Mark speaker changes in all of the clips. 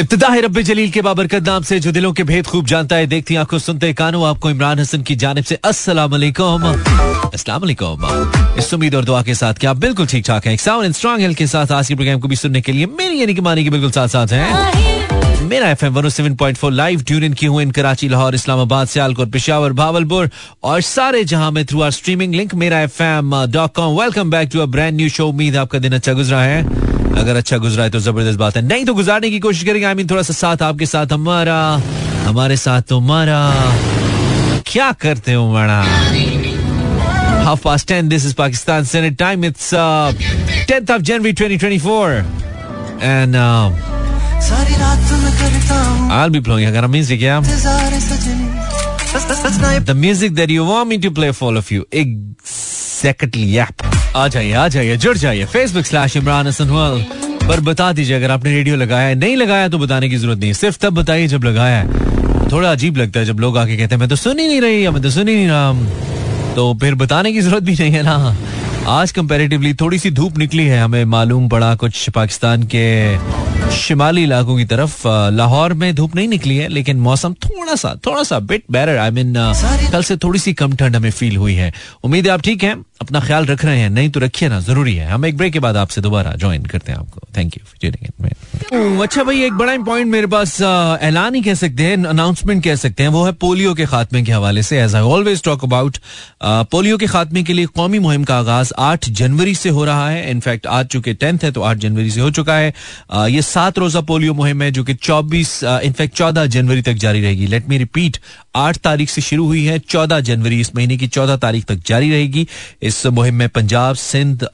Speaker 1: इब्तदा है रब जलील के बाबरकत नाम से जो दिलों के भेद खूब जानता है, देखती आँखों सुनते कानों, आपको इमरान हसन की जानब से अस्सलाम वालेकुम अस्सलाम वालेकुम इस उम्मीद और दुआ के साथ कि आप बिल्कुल ठीक ठाक हैं साउंड एंड स्ट्रांग हेल्थ के साथ आज के प्रोग्राम को भी सुनने के लिए मेरी यानी कि मानी के बिल्कुल साथ साथ हैं। Mera F M one seven point four live tune in की हूँ इन कराची, लाहौर, इस्लामाबाद, सियालकोट, पिशावर, भावलपुर और सारे जहाँ में through our streaming link Mera F M dot com welcome back to a brand new show उम्मीद आपका दिन अच्छा गुजरा है। अगर अच्छा गुजरा है तो ज़बरदस्त बात है। नहीं तो गुजारने की कोशिश करेंगे। आई मीन थोड़ा सा साथ आपके साथ हमारा, हमारे साथ तुम्हारा क्या करते हो माड़ा half past ten this is Pakistan standard time it's tenth of January 2024 and
Speaker 2: सारी रात मैं करता हूँ।
Speaker 1: I'll be playing अगर music yeah? the music that you want me to play for all of you. Exactly yep आ जाइए आ जाइए जुड़ जाइए। Facebook slash Imran Hasan world पर बता दीजिए अगर आपने रेडियो लगाया है नहीं लगाया तो बताने की ज़रूरत नहीं सिर्फ़ तब बताइए जब लगाया है। थोड़ा अजीब लगता है जब लोग आके कहते हैं मैं तो सुन ही नहीं रही या मैं तो सुन ही नहीं रहा तो फिर बताने की ज़रूरत भी नहीं है ना। आज कंपैरेटिवली थोड़ी सी धूप निकली है हमें मालूम पड़ा कुछ पाकिस्तान के शिमाली इलाकों की तरफ़ लाहौर में धूप नहीं निकली है लेकिन मौसम थोड़ा सा थोड़ा सा बिट बेटर आई मीन कल से थोड़ी सी कम ठंड हमें फील हुई है। उम्मीद है आप ठीक हैं। अपना ख्याल रख रहे हैं नहीं तो रखिए ना ज़रूरी है। हम एक ब्रेक के बाद आपसे दोबारा ज्वाइन करते हैं आपको। थैंक यू अच्छा भाई एक बड़ा पॉइंट मेरे पास ऐलान ही कह सकते हैं अनाउंसमेंट कह सकते हैं। वो है पोलियो के खात्मे के हवाले से। As I always talk about polio के खात्मे के लिए कौमी मुहिम का आगाज़ आठ जनवरी से हो रहा है। इनफैक्ट आज चूँकि टेंथ है तो आठ जनवरी से हो चुका है। अ, ये सात रोजा पोलियो मुहिम है जो कि चौबीस इनफैक्ट चौदह जनवरी तक जारी रहेगी। लेट मी रिपीट आठ तारीख से शुरू हुई है। चौदह जनवरी इस महीने की चौदह तारीख तक जारी रहेगी। इस मुहिम में पंजाब, सिंध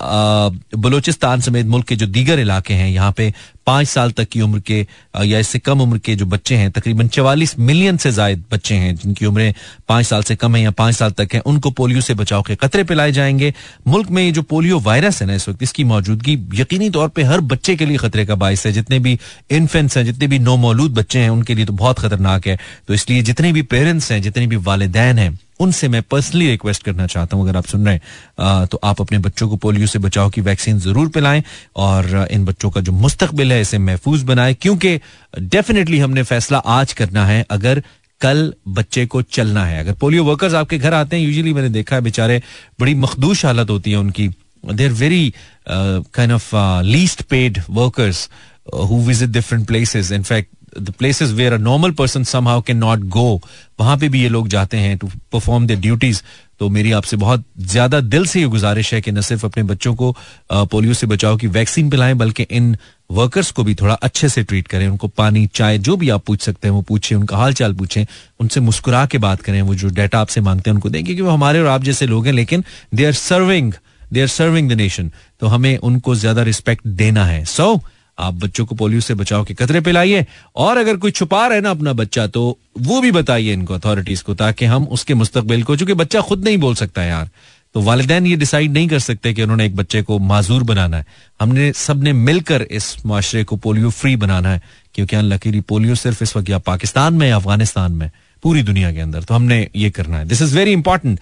Speaker 1: बलूचिस्तान समेत मुल्क के जो दीगर इलाके हैं, यहाँ पे पाँच साल तक की उम्र के या इससे कम उम्र के जो बच्चे हैं, तकरीबन चवालीस मिलियन से जायद बच्चे हैं, जिनकी उम्रें पाँच साल से कम है या पाँच साल तक है, उनको पोलियो से बचाव के कतरे पिलाए जाएँगे। मुल्क में ये जो पोलियो वायरस है ना इस वक्त, इसकी मौजूदगी यकीनी तौर पर हर बच्चे के लिए खतरे का बायस है। जितने भी इन्फेंट्स हैं, जितने भी नो मौलूद बच्चे हैं, उनके लिए तो बहुत खतरनाक है। तो इसलिए जितने भी पेरेंट्स हैं, जितने भी वालदेन हैं उनसे मैं पर्सनली रिक्वेस्ट करना चाहता हूँ, अगर आप सुन रहे हैं तो आप अपने बच्चों को पोलियो से बचाव की वैक्सीन ज़रूर पिलाएँ और इन बच्चों का जो मुस्तकबिल है इसे महफूज बनाएँ, क्योंकि डेफिनेटली हमने फैसला आज करना है, अगर कल बच्चे को चलना है। अगर पोलियो वर्कर्स आपके घर आते हैं यूजुअली मैंने देखा है बेचारे बड़ी मखदूश हालत होती है उनकी। They are very kind of least paid workers who visit different different places. In fact the places where a normal person somehow cannot go, वहाँ पे भी ये लोग जाते हैं टू परफॉर्म देयर ड्यूटीज़ तो मेरी आपसे बहुत ज़्यादा दिल से ये गुजारिश है कि न सिर्फ़ अपने बच्चों को पोलियो से बचाव की वैक्सीन पिलाएँ, बल्कि इन वर्कर्स को भी थोड़ा अच्छे से ट्रीट करें, उनको पानी, चाय, जो भी आप पूछ सकते हैं, वो पूछें, उनका हाल चाल पूछें, उनसे मुस्कुरा के बात करें, वो जो डाटा आपसे मांगते हैं, उनको दें, क्योंकि वो हमारे और आप जैसे लोग हैं, लेकिन they are serving they are serving the nation तो हमें उनको ज़्यादा रिस्पेक्ट देना है। सो आप बच्चों को पोलियो से बचाव के कतरे पिलाइए और अगर कोई छुपा रहे ना अपना बच्चा तो वो भी बताइए इनको अथॉरिटीज को, ताकि हम उसके मुस्तकबिल को, चूँकि बच्चा खुद नहीं बोल सकता यार। तो वालदेन ये डिसाइड नहीं कर सकते कि उन्होंने एक बच्चे को माजूर बनाना है। हमने सबने मिलकर इस माशरे को पोलियो फ्री बनाना है, क्योंकि अनलकीली पोलियो सिर्फ़ इस वक्त या पाकिस्तान में या अफ़गानिस्तान में, पूरी दुनिया के अंदर। तो हमने ये करना है। This is very important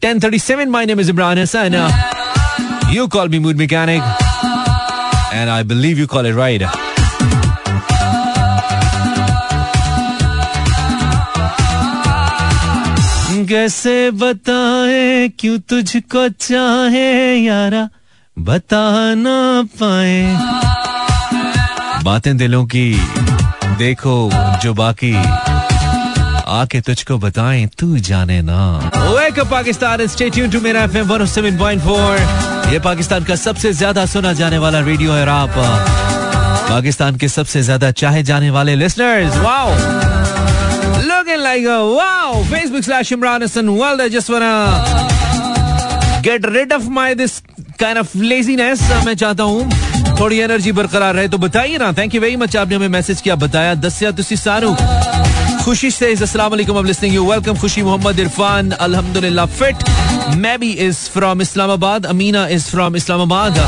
Speaker 1: ten thirty seven my name is Imran Hasan you call me mood mechanic and I believe you call it right. कैसे बताए क्यों तुझको चाहे यारा बता ना पाए बातें दिलों की देखो जो बाकी आके तुझको बताएँ, तू जाने ना। पाकिस्तान 107.4 ये पाकिस्तान का सबसे ज़्यादा सुना जाने वाला रेडियो है आप पाकिस्तान के सबसे ज़्यादा चाहे जाने वाले listeners wow a wow! Facebook slash imran hassan well i just wanna get rid of my this kind of laziness. मैं चाहता हूँ, थोड़ी एनर्जी बरकरार रहे तो बताइए ना। थैंक यू वेरी मच आपने हमें मैसेज किया, बताया। दसिया, तुसी सारू। खुशी से अस्सलाम वालेकुम आई लिसनिंग यू वेलकम खुशी मोहम्मद इरफान अल्हम्दुलिल्लाह fit maybe is from Islamabad Amina is from Islamabad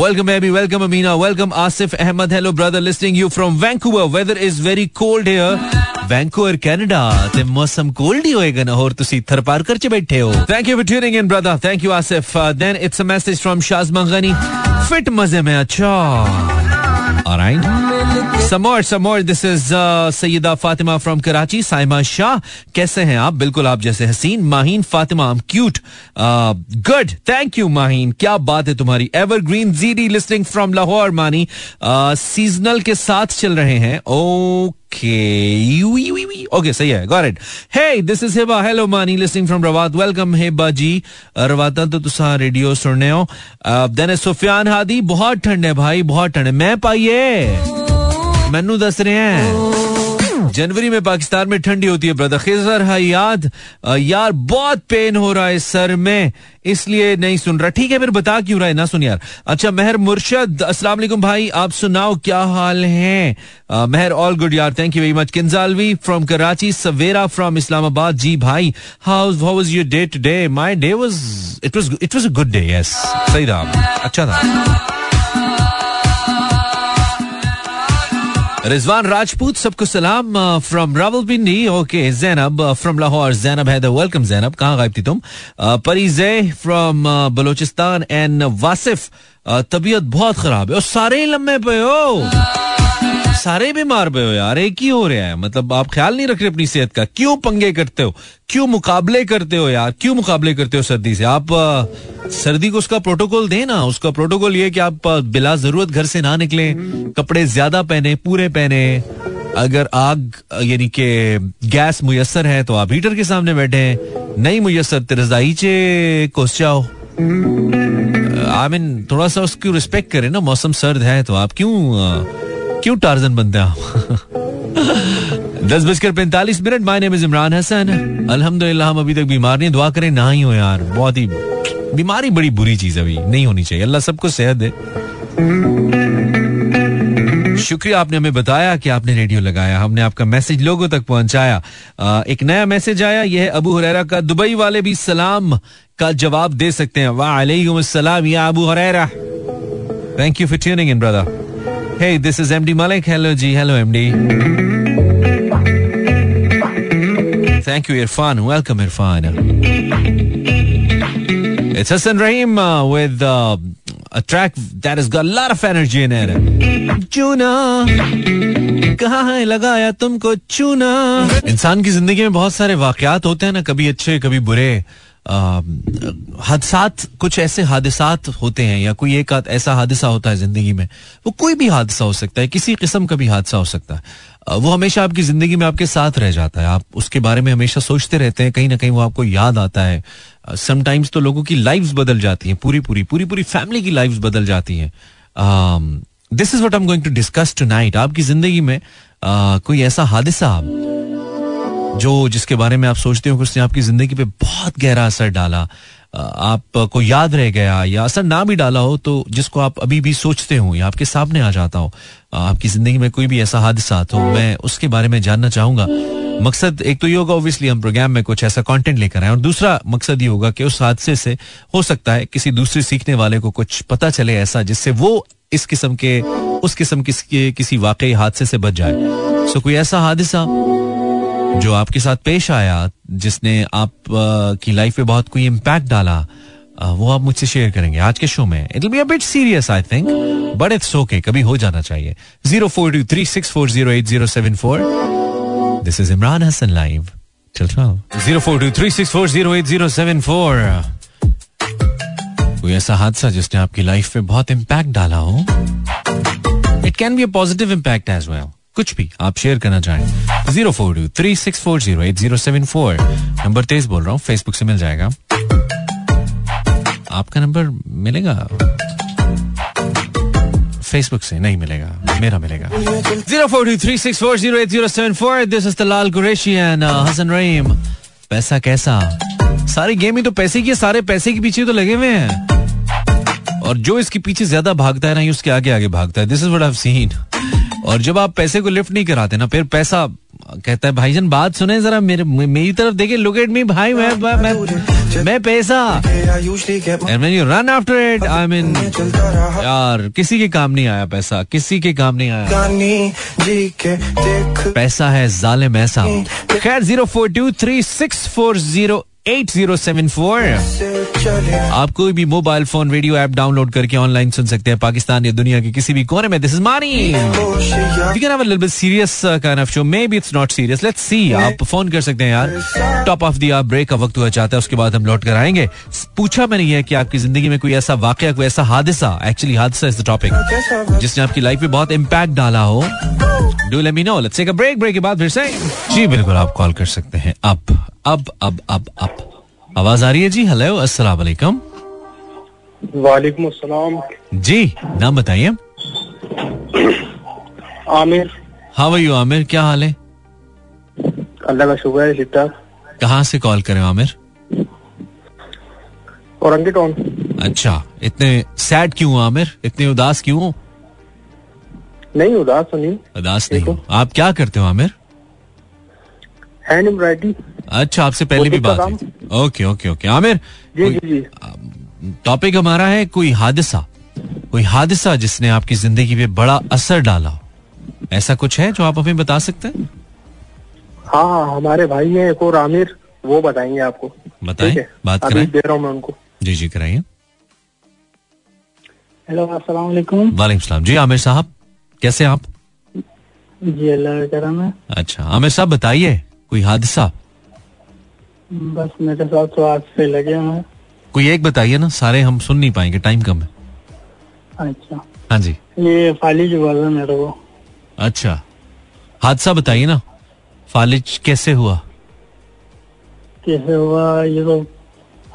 Speaker 1: Welcome, baby. Welcome, Amina. Welcome, Asif Ahmed. Hello, brother. Listening you from Vancouver. Weather is very cold here. Vancouver, Canada. ਤੇ ਮੌਸਮ cold ਹੀ ਹੋਏਗਾ ਨਾ ਹੋਰ ਤੁਸੀਂ ਥਰਪਾਰ ਕਰ ਚ ਬੈਠੇ ਹੋ Thank you for tuning in, brother. Thank you, Asif. Uh, then it's a message from Shaz Manghani. Fit मजे में अच्छा Alright. Some more, some more. This is uh, Sayyida Fatima from Karachi. Saima Shah. कैसे हैं आप बिल्कुल आप जैसे हसीन Maheen Fatima cute. Uh, good. Thank you Maheen क्या बात है तुम्हारी evergreen GD listening from Lahore Mani seasonal के साथ चल रहे हैं ओके ओके सही है got it hey this is Hiba hello Mani listening from Rawat welcome Hiba ji रवाता तो तुसा रेडियो सुनने हो देन सुफियान हादी बहुत ठंड है भाई बहुत ठंड है मैं पाइए मैनू दस रहे हैं जनवरी में पाकिस्तान में ठंडी होती है ब्रदर खिजर हयाद यार, बहुत पेन हो रहा है सर में, इसलिए नहीं सुन रहा। ठीक है, फिर बता क्यों रहा है? ना सुन यार। अच्छा मेहर मुर्शद, अस्सलाम वालेकुम भाई, आप सुनाओ, क्या हाल है? मेहर ऑल गुड यार thank you very much किंजालवी from Karachi, Savera from Islamabad. जी भाई how how was your day today my day was it was it was a good day yes सही था। अच्छा था। रिजवान राजपूत सबको सलाम from Rawalpindi okay Zainab from Lahore Zainab है welcome Zainab कहाँ गायब थी तुम परी जे फ्रॉम बलोचिस्तान एंड वासिफ तबीयत बहुत खराब है और सारे लम्बे पे हो सारे बीमार पे हो यार, एक ही हो रहा है। मतलब आप ख्याल नहीं रख रहे अपनी सेहत का? क्यों पंगे करते हो? क्यों मुकाबले करते हो यार? क्यों मुकाबले करते हो सर्दी से? आप सर्दी को उसका प्रोटोकॉल दे ना। उसका प्रोटोकॉल ये कि आप बिला ज़रूरत घर से ना निकले, कपड़े ज़्यादा पहने, पूरे पहने। अगर आग, यानी कि गैस मुयसर है तो आप हीटर के सामने बैठे नहीं मुयसर तिरजाई चे कोस जाओ आई मीन थोड़ा सा उसकी रिस्पेक्ट करें ना। मौसम सर्द है तो आप क्यों क्यों टार्जन बनते हैं आप? दस बजकर पैंतालीस minute, my name is Imran Hasan. अल्हम्दुलिल्लाह, हम अभी तक बीमार नहीं दुआ करें, ना ही हो यार। बहुत ही बीमारी बड़ी बुरी चीज़ अभी। नहीं होनी चाहिए। अल्लाह सबको सेहत दे। शुक्रिया, आपने हमें बताया कि आपने रेडियो लगाया। हमने आपका मैसेज लोगों तक पहुँचाया। एक नया मैसेज आया। यह अबू हुरैरा का। दुबई वाले भी सलाम का जवाब दे सकते हैं। वालेकुम अस्सलाम या Abu Hurairah. Thank you for tuning in brother Hey, this is MD Malik. Hello, G. Hello, MD. Thank you, Irfan. Welcome, Irfan. It's Hassan Rahim uh, with uh, a track that has got a lot of energy in it. चूना कहा है लगाया तुमको चूना इंसान की ज़िंदगी में बहुत सारे वाकयात होते हैं ना कभी अच्छे कभी बुरे हादसात, कुछ ऐसे हादसात होते हैं या कोई एक ऐसा हादसा होता है ज़िंदगी में, वो कोई भी हादसा हो सकता है, किसी किस्म का भी हादसा हो सकता है। वो हमेशा आपकी ज़िंदगी में आपके साथ रह जाता है। आप उसके बारे में हमेशा सोचते रहते हैं, कहीं ना कहीं वो आपको याद आता है। समटाइम्स तो लोगों की लाइफ बदल जाती हैं, पूरी पूरी पूरी पूरी फैमिली की लाइफ बदल जाती हैं। This is what am going to discuss tonight आपकी ज़िंदगी में कोई ऐसा हादसा जो जिसके बारे में आप सोचते हो कि उसने आपकी ज़िंदगी पे बहुत गहरा असर डाला आपको याद रह गया या असर ना भी डाला हो तो जिसको आप अभी भी सोचते हो या आपके सामने आ जाता हो आपकी ज़िंदगी में कोई भी ऐसा हादसा तो मैं उसके बारे में जानना चाहूँगा। मकसद एक तो ये होगा ओब्वियसली हम प्रोग्राम में कुछ ऐसा कंटेंट लेकर आए और दूसरा मकसद ये होगा कि उस हादसे से हो सकता है किसी दूसरे सीखने वाले को कुछ पता चले ऐसा, जिससे वो इस किस्म के, उस किस्म किसी वाकई हादसे से बच जाए। सो कोई ऐसा हादसा जो आपके साथ पेश आया, जिसने आप की लाइफ पे बहुत कोई इम्पैक्ट डाला वो आप मुझसे शेयर करेंगे आज के शो में। It be a serious I think but it's okay कभी हो जाना चाहिए। Zero four two three six four zero eight zero seven four this is Imran Hasan live zero four two three six four zero eight zero seven four कोई ऐसा हादसा जिसने आपकी life पे बहुत इम्पैक्ट डाला हो? It can be a positive impact as well कुछ भी आप शेयर करना चाहें। Zero four two three six four zero eight zero seven four number तेज बोल रहा हूँ फेसबुक से मिल जाएगा। आपका नंबर मिलेगा? फेसबुक से नहीं मिलेगा, मेरा मिलेगा। Zero four two three six four zero eight zero seven four this is Dalal Qureshi and Hasan Rahim पैसा कैसा? सारी गेम ही तो पैसे की है, सारे पैसे के पीछे तो लगे हुए हैं। और जो इसके पीछे ज़्यादा भागता है ना ये उसके आगे आगे भागता है। This is what I have seen और जब आप पैसे को लिफ्ट नहीं कराते ना फिर पैसा कहता है भाईजान बात सुने जरा मेरे मेरी तरफ़ देखे लुक एट मी भाई मैं मैं, मैं पैसा run after it I mean यार किसी के काम नहीं आया पैसा किसी के काम नहीं आया। पैसा है जालिम ऐसा। खैर zero four two three six four zero eight zero seven four. आप कोई भी mobile phone, radio app download करके ऑनलाइन सुन सकते हैं पाकिस्तान या दुनिया के किसी भी कोने में। This is Mani serious kind of show maybe it's not serious let's see आप फ़ोन कर सकते हैं यार। टॉप ऑफ़ द ब्रेक का वक्त हुआ चाहता है, उसके बाद हम लौट कर आएँगे। पूछा मैंने ये कि आपकी ज़िंदगी में कोई ऐसा वाकया, कोई ऐसा हादसा? एक्चुअली हादसा इज़ द टॉपिक जिसने आपकी लाइफ में बहुत इम्पैक्ट डाला हो। Do let me know let's break break के बाद फिर से। जी, बिल्कुल आप कॉल कर सकते हैं। अब अब अब अब अब आवाज़ आ रही है? जी हेलो अस्सलाम वालेकुम।
Speaker 3: वालेकुम अस्सलाम।
Speaker 1: जी नाम बताइए।
Speaker 3: आमिर।
Speaker 1: हाँ भाई आमिर? क्या हाल है?
Speaker 3: अल्लाह का शुक्र है ठीक
Speaker 1: कहाँ से कॉल करें आमिर?
Speaker 3: औरंगी टाउन
Speaker 1: अच्छा इतने सैड क्यों आमिर? इतने उदास क्यों हो?
Speaker 3: नहीं उदास तो नहीं।
Speaker 1: उदास नहीं आप क्या करते हो आमिर?
Speaker 3: Hand embroidery.
Speaker 1: अच्छा आपसे पहले भी बात हुई okay okay okay. Aamir
Speaker 3: ji जी जी।
Speaker 1: टॉपिक हमारा है कोई हादसा कोई हादसा जिसने आपकी ज़िंदगी पे बड़ा असर डाला ऐसा कुछ है जो आप हमें बता सकते हैं?
Speaker 3: हाँ हाँ हमारे भाई हैं एक और आमिर वो बताएँगे आपको।
Speaker 1: बताएँ, बात
Speaker 3: अभी दे रहा हूँ मैं उनको।
Speaker 1: जी जी कराइए।
Speaker 3: हेलो अस्सलाम वालेकुम।
Speaker 1: वालेकुम सलाम। जी आमिर साहब कैसे आप?
Speaker 3: जी अल्लाह करम है।
Speaker 1: अच्छा आमिर साहब बताइए कोई हादसा
Speaker 3: बस मेरे साथ तो आज से लगे हुए हैं।
Speaker 1: कोई एक बताइए ना सारे हम सुन नहीं पाएँगे टाइम कम है।
Speaker 3: अच्छा।
Speaker 1: हाँ जी।
Speaker 3: ये फाली की बात है मेरे को।
Speaker 1: अच्छा। हादसा बताइए ना फालिज कैसे हुआ?
Speaker 3: कैसे हुआ? ये तो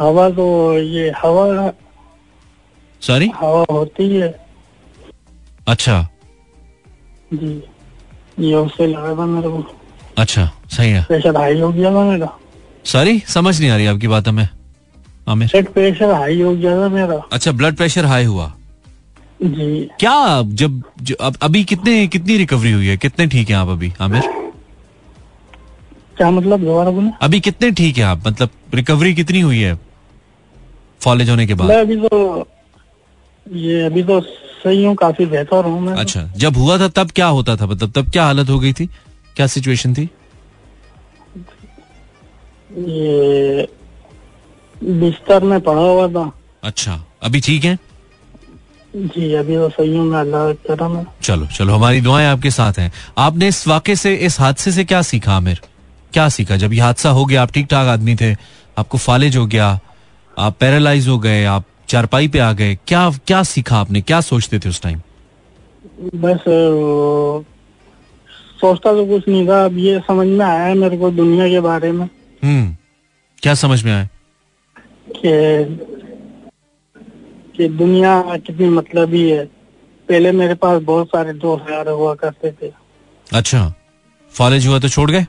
Speaker 3: हवा तो ये हवा
Speaker 1: सॉरी
Speaker 3: हवा होती है।
Speaker 1: अच्छा।
Speaker 3: जी। ये उससे लगा था मेरे को।
Speaker 1: अच्छा सही है।
Speaker 3: प्रेशर हाई हो गया था मेरा।
Speaker 1: सॉरी समझ नहीं आ रही आपकी बात हमें आमिर।
Speaker 3: ब्लड प्रेशर हाई हो गया था मेरा।
Speaker 1: अच्छा ब्लड प्रेशर हाई हुआ।
Speaker 3: जी।
Speaker 1: क्या जब जो, अब अभी कितने कितनी रिकवरी हुई है? कितने ठीक हैं आप अभी आमिर?
Speaker 3: क्या मतलब दोबारा बोले?
Speaker 1: अभी कितने ठीक हैं आप? मतलब रिकवरी कितनी हुई है? फॉलेज होने के
Speaker 3: मैं
Speaker 1: बाद
Speaker 3: अभी तो ये अभी तो सही हूँ काफ़ी बेहतर हूँ मैं।
Speaker 1: अच्छा जब हुआ था तब क्या होता था? मतलब तब क्या हालत हो गई थी? क्या सिचुएशन थी?
Speaker 3: ये बिस्तर में पड़ा हुआ था।
Speaker 1: अच्छा अभी ठीक है?
Speaker 3: जी अभी तो सही हूँ मैं अल्लाह करम है।
Speaker 1: चलो चलो हमारी दुआएँ आपके साथ हैं। आपने इस वाक़े से इस हादसे से क्या सीखा आमिर? क्या सीखा? जब ये हादसा हो गया आप ठीक ठाक आदमी थे आपको फालिज हो गया आप पैरालाइज हो गए आप चारपाई पे आ गए क्या क्या सीखा आपने? क्या सोचते थे उस टाइम?
Speaker 3: बस सोचता तो कुछ नहीं था। अब ये समझ में आया मेरे को दुनिया के बारे में।
Speaker 1: हम्म क्या समझ में आया?
Speaker 3: कि कि दुनिया कितनी मतलबी है पहले मेरे पास बहुत सारे दोस्त यार हुआ करते थे।
Speaker 1: अच्छा फॉलेज हुआ तो छोड़ गए?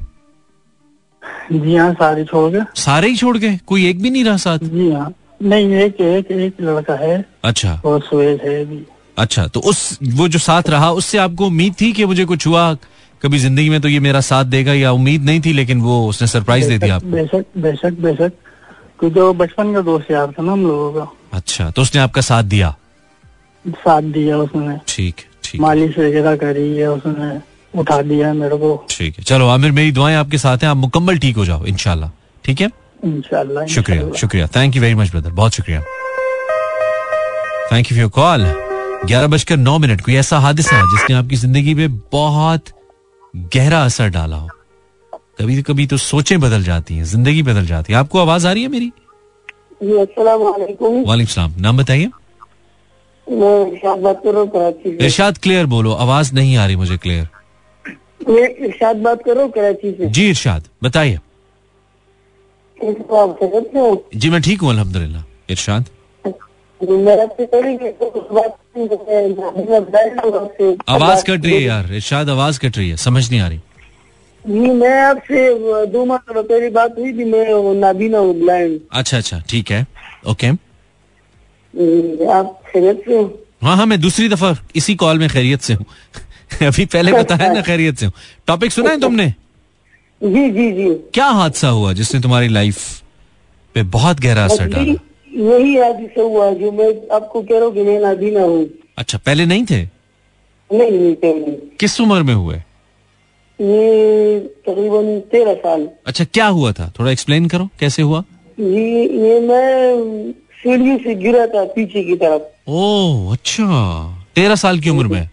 Speaker 3: जी हाँ सारे छोड़ गए।
Speaker 1: सारे ही छोड़ गए? कोई एक भी नहीं रहा साथ?
Speaker 3: जी हाँ। नहीं एक एक एक लड़का है।
Speaker 1: अच्छा।
Speaker 3: और सुहेल है भी।
Speaker 1: अच्छा तो उस वो जो साथ रहा उससे आपको उम्मीद थी कि मुझे कुछ हुआ? कभी ज़िंदगी में तो ये मेरा साथ देगा या उम्मीद नहीं थी लेकिन वो उसने सरप्राइज़ दे दिया आपको।
Speaker 3: बेशक बेशक बेशक। क्योंकि वो बचपन का दोस्त यार था ना हम लोगों का।
Speaker 1: अच्छा तो उसने आपका साथ दिया?
Speaker 3: साथ दिया उसने।
Speaker 1: ठीक ठीक
Speaker 3: मालिश वगैरह करी है उसने उठा दिया मेरे को।
Speaker 1: ठीक है चलो आमिर मेरी दुआएँ आपके साथ हैं आप मुकम्मल ठीक हो जाओ इनशाला ठीक है?
Speaker 3: इंशाल्लाह
Speaker 1: शुक्रिया शुक्रिया। Thank you very much brother बहुत शुक्रिया। Thank you for your call ग्यारह बजकर नौ मिनट कोई ऐसा हादसा जिसने आपकी ज़िंदगी में बहुत गहरा असर डाला हो। कभी कभी तो सोचें बदल जाती हैं ज़िंदगी बदल जाती है। आपको आवाज़ आ रही है मेरी? सलाम। नाम बताइए।
Speaker 4: मैं इरशाद
Speaker 1: इरशाद क्लियर बोलो। आवाज़ नहीं आ रही मुझे क्लियर
Speaker 4: मैं इरशाद बात करो कराची से।
Speaker 1: जी इरशाद बताइए? जी मैं ठीक हूँ अल्हम्दुलिल्लाह। इरशाद।
Speaker 4: जी, मैं आपसे पहले भी कुछ बात
Speaker 1: आवाज़ कट रही है यार इरशाद आवाज़ कट रही है समझ नहीं आ रही।
Speaker 4: जी मैं आपसे दो माह पहले बात हुई थी मैं नाबीना हूँ ब्लाइंड
Speaker 1: अच्छा अच्छा ठीक है ओके।
Speaker 4: आप खैरियत से हाँ?
Speaker 1: हाँ मैं दूसरी दफ़ा इसी कॉल में खैरियत से हूँ। अभी पहले बताया ना खैरियत से हूँ। टॉपिक सुना है तुमने?
Speaker 4: जी जी जी।
Speaker 1: क्या हादसा हुआ जिसने तुम्हारी लाइफ पे बहुत गहरा असर डाला?
Speaker 4: यही यही आज से हुआ जो मैं आपको कह रहा हूँ कि मैं नाबीना हूँ।
Speaker 1: अच्छा पहले नहीं थे?
Speaker 4: नहीं नहीं पहले
Speaker 1: किस उम्र में हुए?
Speaker 4: ये तकरीबन तेरह साल।
Speaker 1: अच्छा क्या हुआ था? थोड़ा एक्सप्लेन करो कैसे हुआ?
Speaker 4: ये ये मैं सीढ़ी से गिरा था पीछे की तरफ़।
Speaker 1: ओ अच्छा। तेरह साल की उम्र में?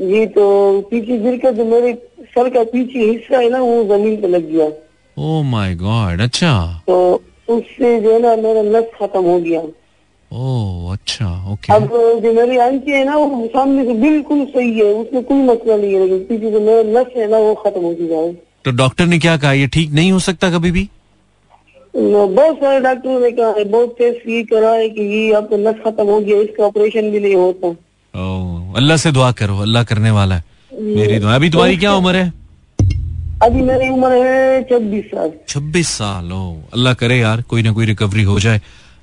Speaker 4: ये तो पीछे गिर कर जो मेरे सर का पीछे हिस्सा है ना वो ज़मीन पे लग गया।
Speaker 1: ओ माय गॉड अच्छा।
Speaker 4: तो उससे जो है ना मेरा नस खत्म हो गया।
Speaker 1: ओ अच्छा ओके
Speaker 4: अब जो मेरी आँखें है ना वो सामने से बिल्कुल सही है उसमें कोई मसला नहीं है लेकिन पीछे जो मेरा नस है ना वो खत्म हो चुका है।
Speaker 1: तो डॉक्टर ने क्या कहा ये ठीक नहीं हो सकता कभी भी?
Speaker 4: बहुत सारे डॉक्टरों ने कहा है बहुत टेस्ट ये करा है कि ये आपका नस खत्म हो गया इसका ऑपरेशन भी नहीं होता।
Speaker 1: अल्लाह से दुआ करो अल्लाह करने वाला है। मेरी दुआ अभी तुम्हारी क्या उम्र है?
Speaker 4: अभी मेरी उम्र है छब्बीस साल।
Speaker 1: छब्बीस साल ओ अल्लाह करे यार कोई ना कोई रिकवरी हो जाए।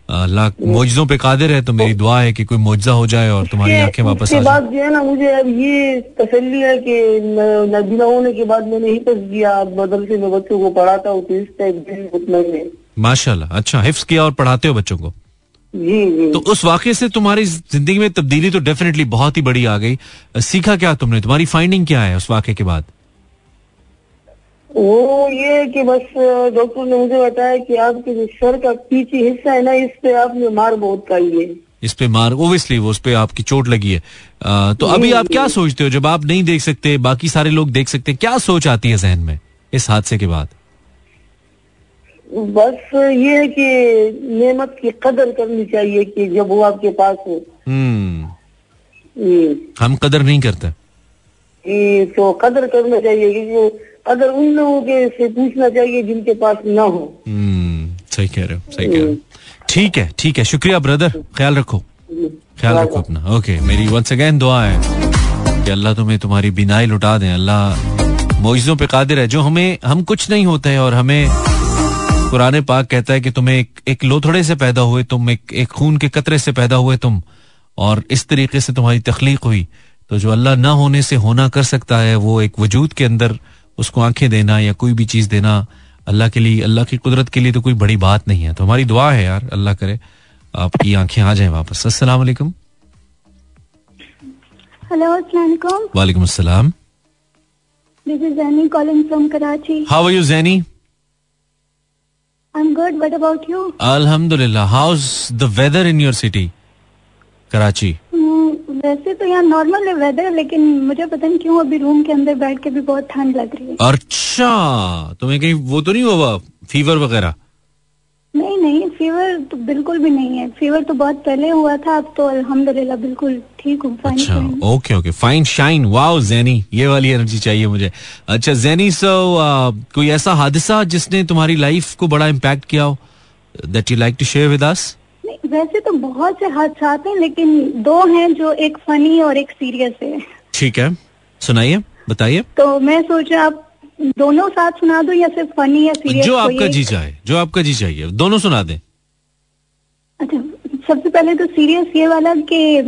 Speaker 1: अल्लाह मोजों पे कादिर है तो मेरी दुआ है कि कोई मोजा हो जाए और तुम्हारी आँखें वापस आ जाए।
Speaker 4: बाद जो है ना मुझे अब ये तसल्ली है कि नबीना होने के बाद मैंने हिफज किया। अब मदरसे में बच्चों को पढ़ाता हूँ तो इस टाइप
Speaker 1: माशाल्लाह अच्छा हिफ्स किया और पढ़ाते हो बच्चों को?
Speaker 4: जी जी।
Speaker 1: तो उस वाक्य से तुम्हारी ज़िंदगी में तब्दीली तो डेफिनेटली बहुत ही बड़ी आ गई। सीखा क्या तुमने? तुम्हारी फाइंडिंग क्या है उस वाक्य के बाद?
Speaker 4: वो ये कि बस डॉक्टर ने मुझे बताया कि आपके जो सर का पीछे हिस्सा है ना इस पे आपने मार बहुत खाई है।
Speaker 1: इस पे मार ओबियसली वो उस पे आपकी चोट लगी है। अ, तो अभी आप क्या सोचते हो? जब आप नहीं देख सकते बाकी सारे लोग देख सकते हैं, क्या सोच आती है जहन में इस हादसे के बाद?
Speaker 4: बस ये है कि नेमत की कदर करनी चाहिए कि जब वो आपके पास हो।
Speaker 1: हम्म। हम कदर नहीं करते।
Speaker 4: तो कदर करना चाहिए क्योंकि कदर उन लोगों के से पूछना चाहिए जिनके पास ना हो।
Speaker 1: हम्म सही कह रहे हो सही कह रहे हो। ठीक है ठीक है शुक्रिया ब्रदर ख्याल रखो ख्याल रखो अपना। ओके मेरी वंस अगेन दुआ है कि अल्लाह तुम्हें तुम्हारी बिनाई लुटा दें। अल्लाह मोइजों पे कादिर है जो हमें हम कुछ नहीं होते हैं और हमें कुरान पाक कहता है कि तुम्हें एक, एक लोथड़े से पैदा हुए तुम एक, एक खून के कतरे से पैदा हुए तुम और इस तरीके से तुम्हारी तखलीक हुई। तो जो अल्लाह ना होने से होना कर सकता है वो एक वजूद के अंदर उसको आँखें देना या कोई भी चीज़ देना अल्लाह के लिए अल्लाह की कुदरत के लिए तो कोई बड़ी बात नहीं है। तो हमारी दुआ है यार अल्लाह करे आपकी आँखें आ जाएँ वापस। अस्सलाम वालेकुम।
Speaker 5: हेलो अस्सलाम वालेकुम।
Speaker 1: वालेकुम अस्सलाम।
Speaker 5: This is Annie calling from Karachi
Speaker 1: how are you Jenny
Speaker 5: I am good what about you
Speaker 1: अल्हम्दुलिल्लाह how's the weather in your city
Speaker 5: Karachi वैसे तो यहाँ नॉर्मल है वेदर लेकिन मुझे पता नहीं क्यों अभी रूम के अंदर बैठ के भी बहुत ठंड लग रही है।
Speaker 1: अच्छा तुम्हें कहीं वो तो नहीं हुआ फीवर वगैरह?
Speaker 5: नहीं नहीं फीवर तो बिल्कुल भी नहीं है। फीवर तो बहुत पहले हुआ था अब तो अल्हम्दुलिल्लाह बिल्कुल ठीक हूँ
Speaker 1: अच्छा okay okay fine shine wow Jenny ये वाली एनर्जी चाहिए मुझे। अच्छा जैनी सो कोई ऐसा हादसा जिसने तुम्हारी लाइफ को बड़ा इम्पैक्ट किया हो that you like to share with us
Speaker 5: नहीं वैसे तो बहुत से हादसा हैं लेकिन दो हैं जो एक फनी और एक सीरियस है।
Speaker 1: ठीक है। सुनाइए बताइए।
Speaker 5: तो मैं सोच आप दोनों साथ सुना दो या सिर्फ़ फनी या सीरियस
Speaker 1: जो आपका जी चाहे जो आपका जी चाहिए दोनों सुना दें।
Speaker 5: अच्छा सबसे पहले तो सीरियस ये वाला कि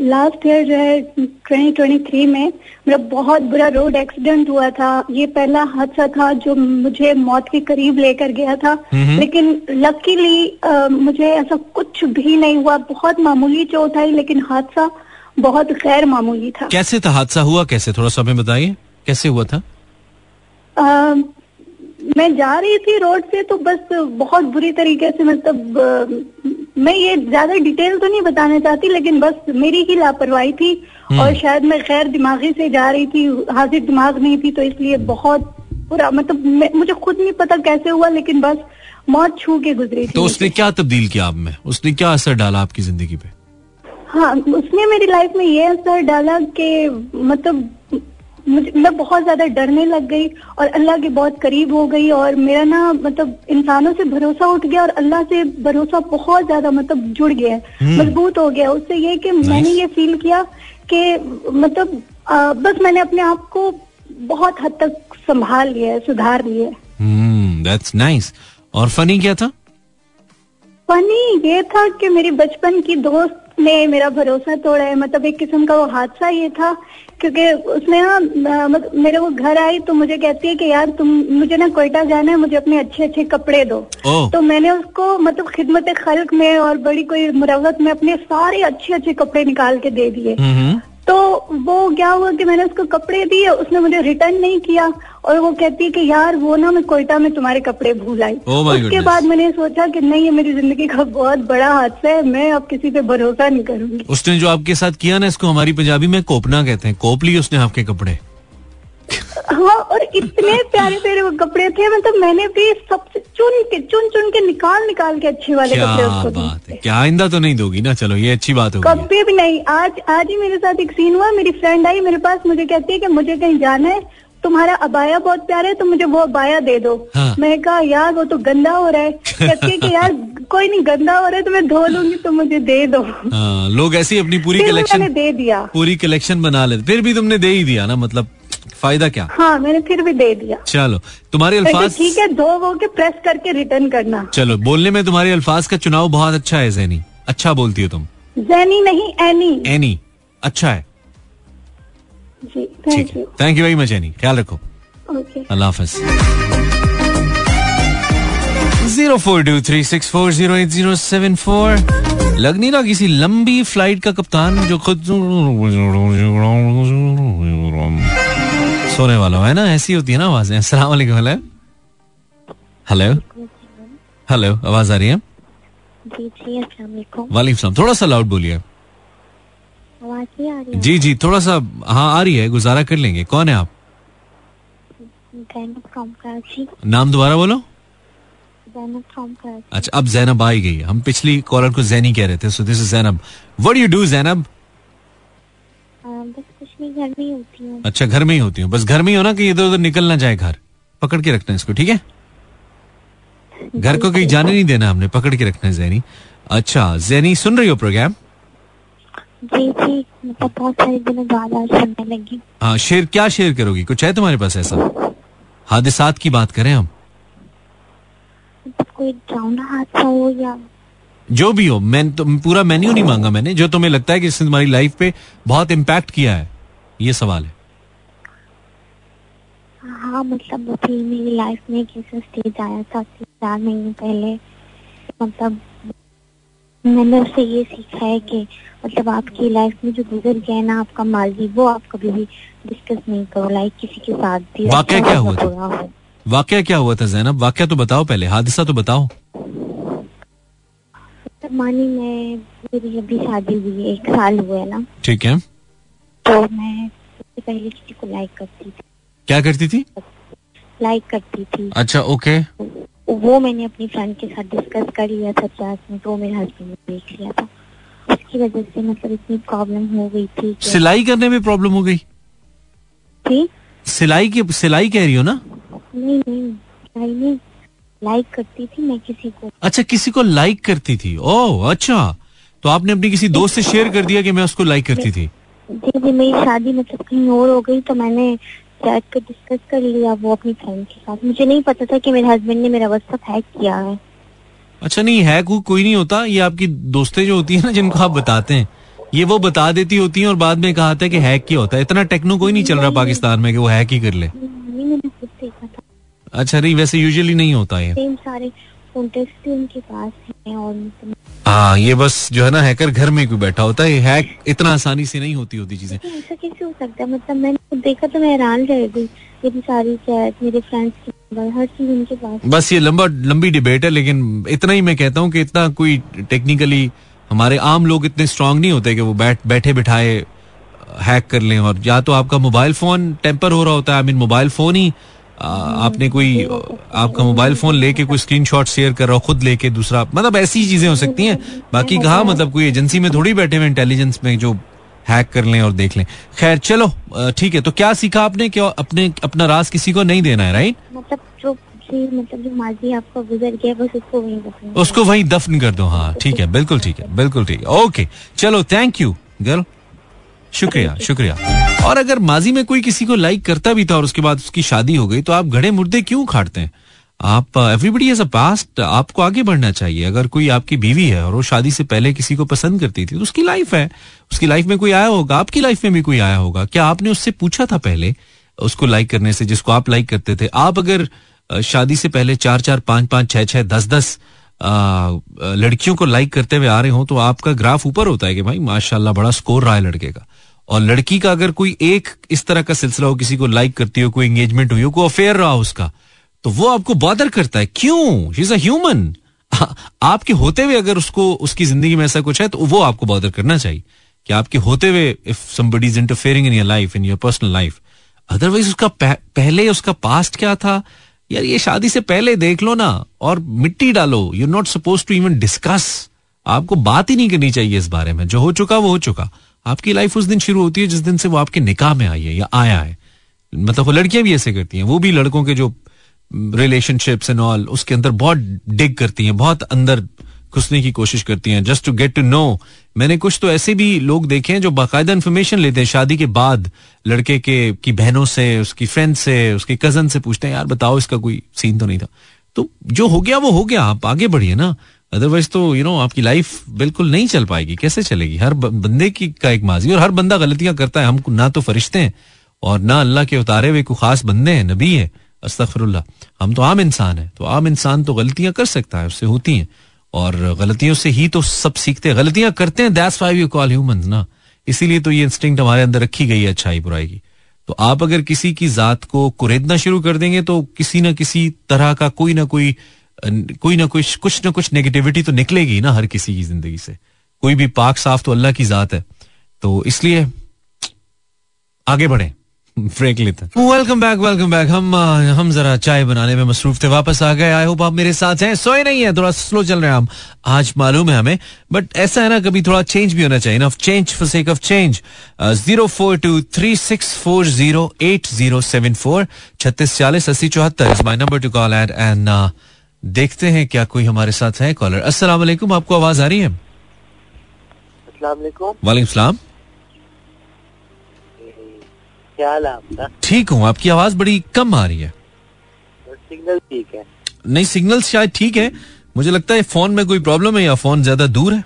Speaker 5: लास्ट ईयर जो है 2023 में मेरा बहुत बुरा रोड एक्सीडेंट हुआ था। ये पहला हादसा था जो मुझे मौत के करीब लेकर गया था। लेकिन लकीली मुझे ऐसा कुछ भी नहीं हुआ। बहुत मामूली चोट आई लेकिन हादसा बहुत गैर मामूली था।
Speaker 1: कैसे था? हादसा हुआ कैसे? थोड़ा सा हमें बताइए। कैसे हुआ था?
Speaker 5: अ, मैं जा रही थी रोड से तो बस बहुत बुरी तरीके से मतलब मैं ये ज़्यादा डिटेल तो नहीं बताना चाहती लेकिन बस मेरी ही लापरवाही थी और शायद मैं खैर दिमागी से जा रही थी हाजिर दिमाग नहीं थी तो इसलिए बहुत बुरा मतलब मुझे खुद नहीं पता कैसे हुआ लेकिन बस मौत छू के गुजरी थी।
Speaker 1: तो उसने क्या तब्दील किया आप में? उसने क्या असर डाला आपकी ज़िंदगी पे?
Speaker 5: हाँ उसने मेरी लाइफ में ये असर डाला कि मतलब मुझे मैं बहुत ज़्यादा डरने लग गई और अल्लाह के बहुत करीब हो गई और मेरा ना मतलब इंसानों से भरोसा उठ गया और अल्लाह से भरोसा बहुत ज़्यादा मतलब जुड़ गया मज़बूत हो गया। उससे ये कि मैंने ये फील किया कि मतलब आ, बस मैंने अपने आप को बहुत हद तक संभाल लिया है सुधार लिया है।
Speaker 1: हम्म दैट्स नाइस और फनी क्या था?
Speaker 5: फनी ये था कि मेरी बचपन की दोस्त ने मेरा भरोसा तोड़ा है मतलब एक किस्म का वो हादसा ये था क्योंकि उसने ना मतलब मेरे वो घर आई तो मुझे कहती है कि यार तुम मुझे ना कोयटा जाना है मुझे अपने अच्छे अच्छे कपड़े दो। तो मैंने उसको मतलब खिदमत खल्क में और बड़ी कोई मुरवत में अपने सारे अच्छे अच्छे कपड़े निकाल के दे दिए। तो वो क्या हुआ कि मैंने उसको कपड़े दिए उसने मुझे रिटर्न नहीं किया और वो कहती है कि यार वो ना मैं कोयटा में तुम्हारे कपड़े भूल आई।
Speaker 1: Oh
Speaker 5: उसके
Speaker 1: goodness.
Speaker 5: बाद मैंने सोचा कि नहीं ये मेरी ज़िंदगी का बहुत बड़ा हादसा है मैं अब किसी पे भरोसा नहीं करूँगी।
Speaker 1: उसने जो आपके साथ किया ना इसको हमारी पंजाबी में कोपना कहते हैं। कोप ली उसने आपके कपड़े?
Speaker 5: हाँ और इतने प्यारे प्यारे वो कपड़े थे मतलब मैंने भी सबसे चुन के चुन चुन के निकाल निकाल के अच्छे वाले
Speaker 1: क्या
Speaker 5: कपड़े उसको
Speaker 1: बात है। क्या आइंदा तो नहीं दोगी ना? चलो ये अच्छी बात होगी।
Speaker 5: कभी भी नहीं। आज आज ही मेरे साथ एक सीन हुआ। मेरी फ्रेंड आई मेरे पास मुझे कहती है कि मुझे कहीं जाना है। तुम्हारा अबाया बहुत प्यारा है तो मुझे वो अबाया दे दो।
Speaker 1: हाँ।
Speaker 5: मैं कहा यार वो तो गंदा हो रहा है। कहती है कि यार कोई नहीं गंदा हो रहा है तो मैं धो लूँगी तो मुझे दे दो।
Speaker 1: हाँ, लोग ऐसी अपनी पूरी
Speaker 5: मैंने
Speaker 1: कलेक्शन
Speaker 5: दे दिया।
Speaker 1: पूरी कलेक्शन बना लेते। फिर भी तुमने दे ही दिया ना मतलब फ़ायदा क्या?
Speaker 5: हाँ मैंने फिर भी दे दिया।
Speaker 1: चलो तुम्हारे अल्फाज
Speaker 5: ठीक है धो वो के प्रेस करके रिटर्न करना।
Speaker 1: चलो बोलने में तुम्हारे अल्फाज का चुनाव बहुत अच्छा है जैनी। अच्छा बोलती हो तुम।
Speaker 5: जैनी नहीं एनी
Speaker 1: एनी अच्छा है।
Speaker 5: जी
Speaker 1: ठीक
Speaker 5: थैंक
Speaker 1: है।
Speaker 5: You
Speaker 1: thank you very much any ख्याल रखो। अल्लाह हाफिज। Zero four two three six four zero eight zero seven four. लग नहीं रहा किसी लंबी फ़्लाइट का कप्तान जो खुद सोने वाला हो, है ना? ऐसी होती है ना आवाज़ें? अस्सलाम वालेकुम हेलो हेलो हेलो आवाज़ आ रही है?
Speaker 6: जी जी अस्सलाम वालेकुम।
Speaker 1: सलाम। थोड़ा सा लाउड बोलिए।
Speaker 6: आवाज़ नहीं आ रही
Speaker 1: जी जी थोड़ा सा हाँ आ रही है गुजारा कर लेंगे। कौन है आप? नाम दोबारा बोलो। अच्छा अब जैनब आई गई हम पिछली कॉलर को जैनी कह रहे थे so this is Zainab.
Speaker 6: What you do Zainab? घर में ही होती हूँ।
Speaker 1: अच्छा घर में ही होती हूँ। बस घर में ही हो ना कि इधर उधर निकल ना जाए घर? पकड़ के रखना है इसको ठीक है? घर को कहीं जाने नहीं देना हमने पकड़ के रखना है जैनी। अच्छा जैनी सुन रही हो प्रोग्राम
Speaker 6: जी जी मतलब बहुत सारे दिनों बाद आज सुनने लगी।
Speaker 1: हाँ शेयर क्या शेयर करोगी? कुछ है तुम्हारे पास ऐसा? हादिसात की बात करें हम।
Speaker 6: मतलब कोई ड्राउना हादसा हो या
Speaker 1: जो भी हो मैं तो पूरा मेन्यू नहीं मांगा मैंने। जो तुम्हें लगता है कि इसने तुम्हारी लाइफ पे बहुत इम्पैक्ट किया है। ये सवाल है।
Speaker 6: हाँ मतलब अभी मेरी लाइफ में एक ऐसा स्टेज आया था तीन चार महीने पहले। मतलब मैंने उससे ये सीखा है कि मतलब आपकी लाइफ में जो गुजर गया है ना आपका माजी वो आप कभी भी डिस्कस नहीं करो लाइक किसी के साथ भी।
Speaker 1: वाकया
Speaker 6: अच्छा
Speaker 1: क्या हुआ था? वाकया क्या हुआ था जैनब वाकया तो बताओ पहले हादसा तो बताओ।
Speaker 6: मतलब मानी मैं मेरी अभी शादी हुई है एक साल हुआ है ना।
Speaker 1: ठीक है।
Speaker 6: तो मैं सबसे पहले किसी को लाइक करती थी।
Speaker 1: क्या करती थी?
Speaker 6: लाइक करती थी।
Speaker 1: अच्छा ओके
Speaker 6: वो मैंने अपनी फ्रेंड के साथ डिस्कस कर लिया था क्लास में तो मेरे हस्बैंड ने देख लिया था। उसकी वजह से मतलब इतनी प्रॉब्लम हो गई थी
Speaker 1: सिलाई करने में प्रॉब्लम हो गई?
Speaker 6: थी
Speaker 1: सिलाई की सिलाई कह रही हो ना?
Speaker 6: नहीं नहीं लाइक नहीं। लाइक करती थी मैं किसी को।
Speaker 1: अच्छा किसी को लाइक करती थी। ओह अच्छा। तो आपने अपनी किसी दोस्त से शेयर कर दिया कि मैं उसको लाइक करती थी?
Speaker 6: जी जी मेरी शादी मतलब कहीं और हो गई तो मैंने चैट पे डिस्कस कर लिया वो अपनी फ्रेंड के साथ। मुझे नहीं पता था कि मेरे हस्बैंड ने मेरा व्हाट्सएप हैक किया है।
Speaker 1: अच्छा नहीं है कोई कोई नहीं होता। ये आपकी दोस्तें जो होती है ना जिनको आप बताते हैं ये वो बता देती होती हैं और बाद में कहा था कि हैक क्या होता है। इतना टेक्नो कोई नहीं चल रहा पाकिस्तान में कि वो हैक ही कर ले। अच्छा नहीं वैसे यूजुअली नहीं होता ये।
Speaker 6: सेम सारे कॉन्टेक्ट उनके पास हैं और मतलब
Speaker 1: हाँ ये बस जो है ना हैकर घर में कोई बैठा होता है? हैक इतना आसानी से नहीं होती होती चीज़ें।
Speaker 6: ऐसा कैसे हो सकता है? मतलब मैंने देखा तो मैं हैरान रह गई। मेरी सारी चैट मेरे फ्रेंड्स की हर चीज़ उनके पास।
Speaker 1: बस ये लंबा लंबी डिबेट है लेकिन इतना ही मैं कहता हूँ कि इतना कोई टेक्निकली हमारे आम लोग इतने स्ट्रांग नहीं होते कि वो बैठ बैठे बिठाए हैक कर लें। और या तो आपका मोबाइल फ़ोन टेम्पर हो रहा होता है आई मीन मोबाइल फ़ोन ही आपने कोई आपका मोबाइल फ़ोन लेके कोई स्क्रीनशॉट शेयर कर रहा हो खुद लेके दूसरा मतलब ऐसी चीज़ें हो सकती हैं। बाकी कहा मतलब कोई एजेंसी में थोड़ी बैठे हुए इंटेलिजेंस में जो हैक कर लें और देख लें। खैर चलो ठीक है तो क्या सीखा आपने? कि अपने अपना राज किसी को नहीं देना है राइट
Speaker 6: मतलब जो जी मतलब जो माजी आपका गुजर गया बस उसको वहीं रखना
Speaker 1: उसको वहीं दफन कर दो हाँ ठीक है बिल्कुल ठीक है बिल्कुल ठीक है। ओके चलो थैंक यू गर्ल शुक्रिया शुक्रिया। और अगर माजी में कोई किसी को लाइक करता भी था और उसके बाद उसकी शादी हो गई तो आप घड़े मुर्दे क्यों खाटते हैं? आप एवरीबडी एज अ पास्ट आपको आगे बढ़ना चाहिए। अगर कोई आपकी बीवी है और वो शादी से पहले किसी को पसंद करती थी तो उसकी लाइफ है। उसकी लाइफ में कोई आया होगा, आपकी लाइफ में भी कोई आया होगा। क्या आपने उससे पूछा था पहले, उसको लाइक करने से, जिसको आप लाइक करते थे? आप अगर शादी से पहले चार चार, पाँच पाँच, छह छह, दस दस लड़कियों को लाइक करते हुए आ रहे हो तो आपका ग्राफ ऊपर होता है कि भाई, माशाल्लाह, बड़ा स्कोर रहा है लड़के का। और लड़की का अगर कोई एक इस तरह का सिलसिला हो किसी को लाइक करती हो कोई एंगेजमेंट हुई हो कोई अफेयर रहा उसका तो वो आपको बॉदर करता है। क्यों? इज़ ह्यूमन आपके होते हुए अगर उसको उसकी ज़िंदगी में ऐसा कुछ है तो वो आपको बॉदर करना चाहिए कि आपके होते हुए if somebody is interfering in your life in your personal life otherwise उसका पह, पहले उसका पास्ट क्या था? यार ये शादी से पहले देख लो ना और मिट्टी डालो। You not suppose to even discuss आपको बात ही नहीं करनी चाहिए इस बारे में। जो हो चुका वो हो चुका। आपकी लाइफ उस दिन शुरू होती है जिस दिन से वो आपके निकाह में आई है या आया है। मतलब वो लड़कियाँ भी ऐसे करती हैं, वो भी लड़कों के जो रिलेशनशिप्स एंड ऑल उसके अंदर बहुत डिग करती हैं, बहुत अंदर घुसने की कोशिश करती हैं just to get to know मैंने कुछ तो ऐसे भी लोग देखे हैं जो बाकायदा इन्फॉर्मेशन लेते हैं, शादी के बाद लड़के के, की बहनों से, उसकी फ्रेंड से, उसके कज़न से पूछते हैं, यार बताओ, इसका कोई सीन तो नहीं था। तो जो हो गया, वो हो गया, आप आगे बढ़िए ना। अदरवाइज़ तो यू नो आपकी लाइफ बिल्कुल नहीं चल पाएगी। कैसे चलेगी? हर बंदे की, का एक माजी, और हर बंदा गलतियाँ करता है। हम ना तो फरिश्ते हैं, और ना अल्लाह के उतारे हुए को खास बंदे हैं, नबी है। अस्तफरुल्ला हम तो आम इंसान है तो आम इंसान तो गलतियाँ कर सकता है, उससे होती हैं। और गलतियों से ही तो सब सीखते हैं। गलतियाँ करते हैं that's why you call human ना। इसीलिए तो ये इंस्टिंक्ट हमारे अंदर रखी गई है अच्छाई बुराई की। तो आप अगर किसी की जात को कुरेदना शुरू कर देंगे तो किसी ना किसी तरह का कोई ना कोई कोई ना कुछ कुछ ना कुछ नेगेटिविटी तो निकलेगी ना हर किसी की ज़िंदगी से। कोई भी पाक साफ़ तो अल्लाह की जात है। तो इसलिए, आगे बढ़े। ब्रेक लेते वेलकम बैक वेलकम बैक हम हम जरा चाय बनाने में मसरूफ थे, वापस आ गए। आई होप आप मेरे साथ हैं। सोए नहीं है, थोड़ा स्लो चल रहे हैं हम। आज मालूम है हमें। बट ऐसा है ना, कभी थोड़ा चेंज भी होना चाहिए ना। Change for sake of change zero four two three six four zero eight zero seven four छत्तीस चालीस अस्सी चौहत्तर is my number to call at and देखते हैं क्या कोई हमारे साथ है कॉलर अस्सलाम वालेकुम आपको आवाज़ आ रही है? वालेकुम सलाम.
Speaker 7: क्या हाल आपका?
Speaker 1: ठीक हूँ आपकी आवाज़ बड़ी कम आ रही है.
Speaker 7: सिग्नल ठीक है.
Speaker 1: नहीं सिग्नल शायद ठीक है. मुझे लगता है फ़ोन में कोई प्रॉब्लम है या फ़ोन ज़्यादा दूर है?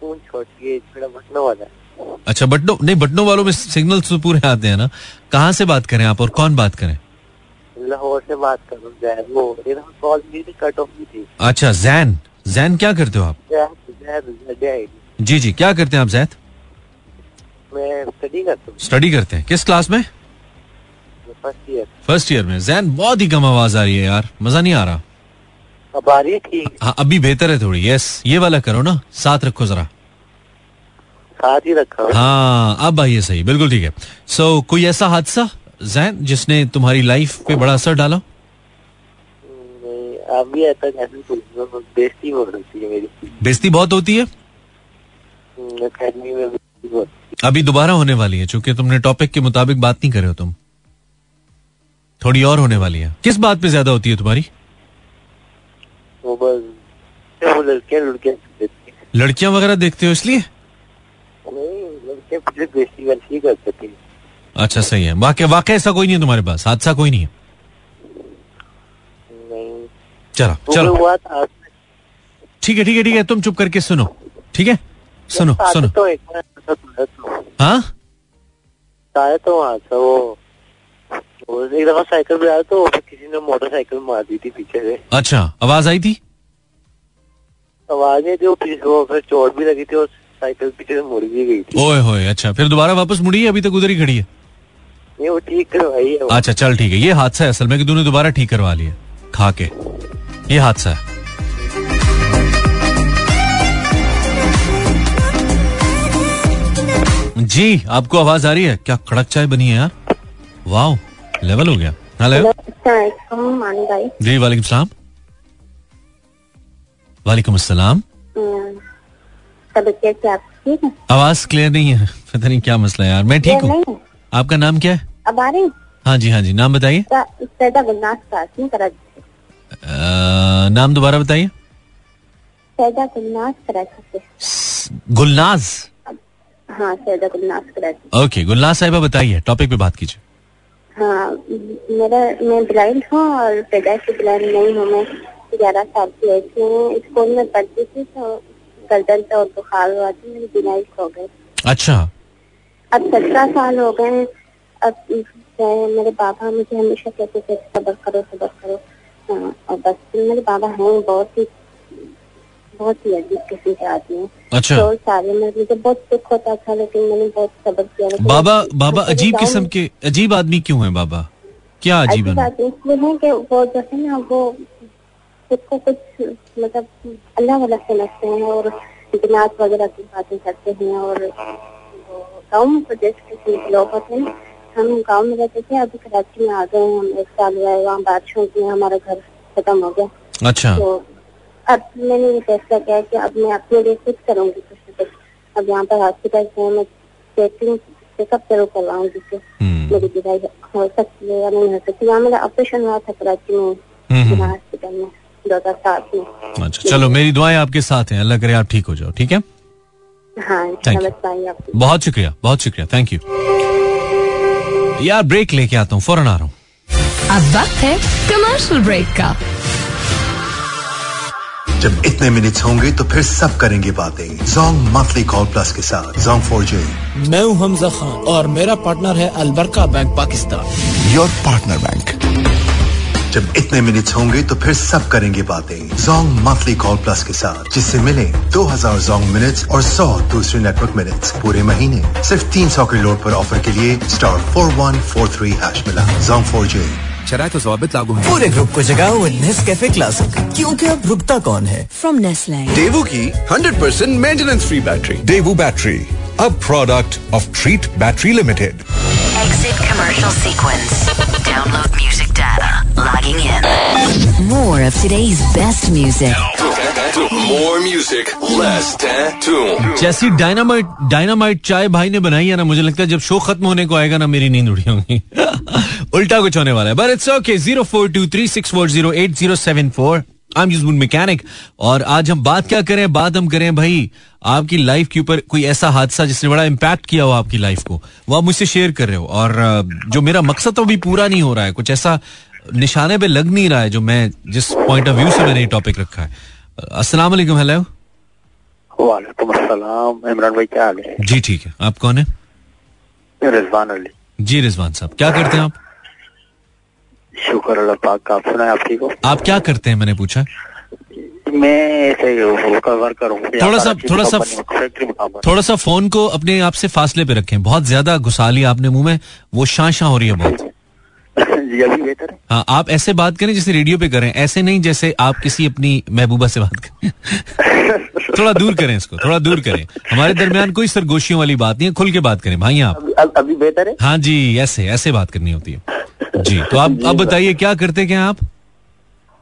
Speaker 7: फ़ोन छोटी बटनों वाला है.
Speaker 1: अच्छा बटनों नहीं बटनों वालों में सिग्नल तो पूरे आते हैं ना. कहाँ से बात करें आप और कौन बात करें?
Speaker 7: लाहौर से बात कर रहा हूँ जैन वो ये कॉल थी कट ऑफ़ की थी।
Speaker 1: अच्छा जैन। जैन क्या करते हो आप?
Speaker 7: जैन
Speaker 1: जी जी। क्या करते हैं आप जैद
Speaker 7: मैं स्टडी करता हूँ।
Speaker 1: स्टडी करते हैं। किस क्लास में?
Speaker 7: फ़र्स्ट ईयर
Speaker 1: फ़र्स्ट ईयर में। जैन बहुत ही कम आवाज़ आ रही है यार। मज़ा नहीं आ रहा।
Speaker 7: अब आ रही है ठीक।
Speaker 1: हाँ अभी बेहतर है थोड़ी। यस ये वाला करो ना। साथ रखो जरा।
Speaker 7: साथ ही रखा। हाँ
Speaker 1: अब आइए सही। बिल्कुल ठीक है। सो so, कोई ऐसा हादसा? जैन जिसने तुम्हारी लाइफ पे बड़ा असर डाला?
Speaker 7: बेइज्जती हो है मेरी।
Speaker 1: बेइज्जती बहुत होती है? अभी दोबारा होने वाली है चूँकि तुमने टॉपिक के मुताबिक बात नहीं करे हो तुम। थोड़ी और होने वाली है। किस बात पे ज़्यादा होती है तुम्हारी?
Speaker 7: वो बस वो लड़के लड़के
Speaker 1: लड़कियाँ वगैरह देखते हो इसलिए?
Speaker 7: नहीं लड़के पीछे बेइज्जती वैसी ही करते
Speaker 1: अच्छा सही है। वाकई वाकई ऐसा कोई नहीं है तुम्हारे पास? हादसा कोई नहीं है?
Speaker 7: नहीं।
Speaker 1: चलो चलो। ठीक है ठीक है ठीक है। तुम चुप करके सुनो। ठीक है? सुनो सुनो।
Speaker 7: तो।
Speaker 1: हाँ?
Speaker 7: तो वहाँ वो। एक दफ़ा साइकिल पे आया तो किसी ने मोटरसाइकिल मार दी थी पीछे से।
Speaker 1: अच्छा आवाज़ आई थी?
Speaker 7: आवाज़ नहीं थी वो वो फिर चोट भी लगी थी और साइकिल पीछे से मुड़ भी गई थी।
Speaker 1: ओए होए अच्छा। फिर दोबारा वापस मुड़ी है? अभी तक उधर ही खड़ी है?
Speaker 7: नहीं वो ठीक करवाई है
Speaker 1: अच्छा चल ठीक है। ये हादसा है असल में कि तूने दोबारा ठीक करवा लिया। खा के। ये हादसा है। जी आपको आवाज़ आ रही है? क्या कड़क चाय बनी है यार? वाओ लेवल हो गया। हेलो जी वालेकुम सलाम। वालेकुम अस्सलाम
Speaker 6: सब कैसे आप ठीक है?
Speaker 1: आवाज़ क्लियर नहीं है। पता नहीं क्या मसला है यार। मैं ठीक हूँ।
Speaker 6: नहीं
Speaker 1: आपका नाम क्या है?
Speaker 6: अब
Speaker 1: हाँ जी हाँ जी नाम बताइए।
Speaker 6: सैदा गुलनाज कासिम कराची
Speaker 1: नाम दोबारा बताइए।
Speaker 6: सैदा गुलनाज कराची से
Speaker 1: गुलनाज?
Speaker 6: हाँ सैदा गुलनाज कराची
Speaker 1: ओके गुलनाज साहिबा बताइए टॉपिक पे बात कीजिए।
Speaker 6: हाँ मेरा मैं ब्लाइंड हूँ और पैदा से ब्लाइंड नहीं हूँ। मैं ग्यारह साल की एज में स्कूल में पढ़ती थी तो गर्दन पे और बुखार हुआ था मेरी बिनाई खो गई।
Speaker 1: अच्छा
Speaker 6: अब सत्रह साल हो गए हैं। अब मेरे बाबा मुझे हमेशा कहते थे सबर करो सबर करो। हाँ, और बस मेरे बाबा हैं बहुत ही
Speaker 8: बहुत ही अजीब किस्म के आदमी हैं।
Speaker 1: अच्छा।
Speaker 8: तो सारे में मुझे बहुत दुख होता था लेकिन मैंने बहुत सब्र किया।
Speaker 1: बाबा बाबा अजीब किस्म के अजीब आदमी क्यों है बाबा? क्या अजीब आदमी
Speaker 8: इसलिए है कि वो जो है ना वो खुद को कुछ मतलब अल्लाह वाला समझते हैं और जनात वगैरह की बातें करते हैं और वो गाँव में तो जैसे किसी लोग होते हैं हम गाँव में रहते थे अभी कराची में आ गए हैं हम एक साल हुआ है वहाँ बारिश होती है हमारा घर खत्म हो गया।
Speaker 1: अच्छा।
Speaker 8: तो अब मैंने ये फैसला किया कि अब मैं अपने लिए कुछ करूँगी कुछ न कुछ। अब यहाँ पर हॉस्पिटल से मैं चेकिंग चेकअप ज़रूर करवाऊँगी जिससे
Speaker 1: हम्म,
Speaker 8: मेरी दवाई हो सकती है या नहीं हो सकती। यहाँ मेरा ऑपरेशन हुआ था कराची में
Speaker 1: हम्म, हम्म।
Speaker 8: हॉस्पिटल में दो हज़ार सात में।
Speaker 1: अच्छा चलो मेरी दुआएँ आपके साथ हैं। अल्लाह करे आप ठीक हो जाओ ठीक है?
Speaker 8: हाँ
Speaker 1: बहुत शुक्रिया बहुत शुक्रिया थैंक यू यार ब्रेक लेके आता हूँ फ़ौरन आ रहा हूँ।
Speaker 9: अब वक्त है कमर्शियल ब्रेक का।
Speaker 10: जब इतने मिनट्स होंगे तो फिर सब करेंगे बातें। जोंग मंथली कॉल प्लस के साथ जोंग फोर जे
Speaker 2: मैं हूँ हमजा खान और मेरा पार्टनर है Al Baraka bank
Speaker 10: Pakistan. Your partner bank जब इतने मिनट्स होंगे तो फिर सब करेंगे बातें। जोंग मंथली कॉल प्लस के साथ जिससे मिले 2000 जोंग मिनट्स और 100 दूसरे नेटवर्क मिनट्स पूरे महीने। सिर्फ़ 300 के लोड पर ऑफ़र के लिए स्टार 4143 हैश मिला। जोंग फोर जे
Speaker 11: शराय जवाबित लागू है।
Speaker 2: पूरे ग्रुप को जगाओ विद नेस्कैफे क्लासिक क्योंकि अब रुकता कौन है?
Speaker 9: फ्रॉम नेस्ले
Speaker 11: देवू की 100% maintenance free battery
Speaker 12: Devu battery a product of Treat battery Limited.
Speaker 9: Exit commercial sequence. Download music data. Logging in. More of today's best music.
Speaker 12: More music, less tattoo.
Speaker 1: जैसी dynamite dynamite चाय भाई ने बनाई है ना मुझे लगता है जब शो खत्म होने को आएगा ना मेरी नींद उड़ी होगी उल्टा कुछ होने वाला है but it's okay zero four two three six four zero eight zero seven four I am useful mechanic और आज हम बात क्या करें? बात हम करें भाई आपकी लाइफ के ऊपर कोई ऐसा हादसा जिसने बड़ा इम्पैक्ट किया हो आपकी लाइफ को? वो आप मुझसे शेयर कर रहे हो। और जो मेरा मकसद तो अभी पूरा नहीं हो रहा है कुछ ऐसा निशाने पे लग नहीं रहा है जो मैं जिस पॉइंट ऑफ़ व्यू से मैंने ये टॉपिक रखा है। अस्सलाम वालेकुम हेलो
Speaker 13: वालेकुम अस्सलाम। इमरान भाई क्या हाल है?
Speaker 1: जी ठीक है। आप कौन है?
Speaker 13: रिजवान अली।
Speaker 1: जी रिजवान साहब क्या करते हैं आप?
Speaker 13: शुक्र अल्लाह पाक का। आप सुना आप ठीक हो?
Speaker 1: आप क्या करते हैं? मैंने पूछा।
Speaker 13: मैं ऐसे वर्कर हूँ।
Speaker 1: थोड़ा सा- थोड़ा सा- थोड़ा सा फ़ोन को अपने आप से फासले पे रखें। बहुत ज़्यादा घुसा लिया आपने मुँह में वो शां शां हो रही है बहुत
Speaker 13: जी अभी बेहतर है।
Speaker 1: हाँ आप ऐसे बात करें जैसे रेडियो पे करें ऐसे नहीं जैसे आप किसी अपनी महबूबा से बात करें। थोड़ा दूर करें इसको थोड़ा दूर करें। हमारे दरमियान कोई सरगोशियों वाली बात नहीं है खुल के बात करें। भाई आप।
Speaker 13: अभी- अभी बेहतर है?
Speaker 1: हाँ जी ऐसे ऐसे बात करनी होती है। जी तो आप अब बताइए क्या करते क्या आप?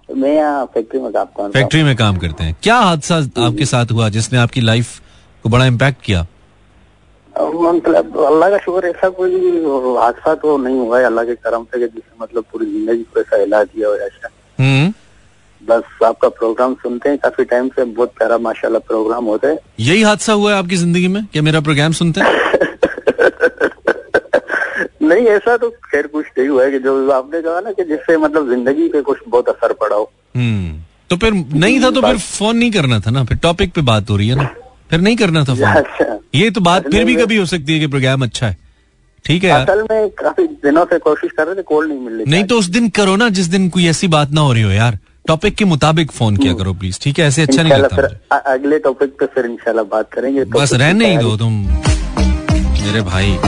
Speaker 13: मैं यहाँ फैक्ट्री में काम करता हूँ।
Speaker 1: फैक्ट्री में काम करते हैं। क्या हादसा आपके साथ हुआ जिसने आपकी लाइफ को बड़ा इम्पैक्ट किया?
Speaker 13: मतलब अल्लाह का शुक्र ऐसा कोई हादसा तो नहीं हुआ है अल्लाह के करम से कि जिससे मतलब पूरी ज़िंदगी को ऐसा हिला दिया हो ऐसा।
Speaker 1: हम्म।
Speaker 13: बस आपका प्रोग्राम सुनते हैं काफ़ी टाइम से बहुत प्यारा माशाल्लाह प्रोग्राम होता है।
Speaker 1: यही हादसा हुआ है आपकी ज़िंदगी में? क्या मेरा प्रोग्राम सुनते हैं?
Speaker 13: नहीं ऐसा तो खैर कुछ नहीं हुआ है कि जो आपने कहा ना कि जिससे मतलब ज़िंदगी पे कुछ बहुत असर पड़ा हो।
Speaker 1: हम्म तो फिर नहीं था तो फिर फ़ोन नहीं करना था ना फिर टॉपिक पे बात हो रही है ना। फिर नहीं करना था फ़ोन।
Speaker 13: अच्छा।
Speaker 1: ये तो बात फिर भी कभी हो सकती है कि प्रोग्राम अच्छा है। ठीक है।
Speaker 13: असल में काफ़ी दिनों से कोशिश कर रहे थे कॉल नहीं मिल रही।
Speaker 1: नहीं तो उस दिन करो ना जिस दिन कोई ऐसी बात ना हो रही हो यार। टॉपिक के मुताबिक फ़ोन किया करो प्लीज़ ठीक है ऐसे अच्छा नहीं लगता
Speaker 13: अगले टॉपिक पे फिर इंशाल्लाह बात करेंगे।
Speaker 1: बस रहने ही दो तुम मेरे भाई।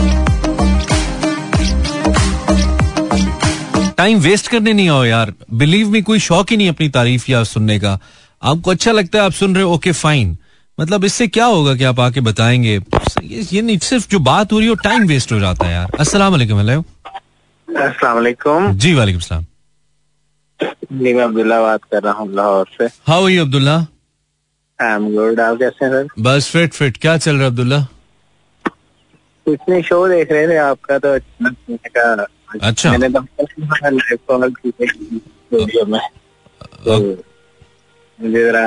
Speaker 1: टाइम वेस्ट करने नहीं आओ यार। बिलीव मी कोई शौक ही नहीं अपनी तारीफ़ या सुनने का। आपको अच्छा लगता है आप सुन रहे हो ओके फाइन मतलब इससे क्या होगा कि आप आके बताएँगे? ये, नहीं सिर्फ़ जो बात हो रही हो टाइम वेस्ट हो जाता है यार। अस्सलाम वालेकुम हेलो
Speaker 14: अस्सलाम वालेकुम।
Speaker 1: जी वालेकुम सलाम।
Speaker 14: जी मैं अब्दुल्ला बात कर रहा हूँ लाहौर से।
Speaker 1: How are you Abdullah?
Speaker 14: I am good आप कैसे हैं सर?
Speaker 1: बस फिट फिट क्या चल रहा है अब्दुल्ला?
Speaker 14: कुछ नहीं शो देख रहे थे आपका तो।
Speaker 1: अच्छा।
Speaker 14: मैंने तो लाइव कॉल की थी स्टूडियो में तो मुझे जरा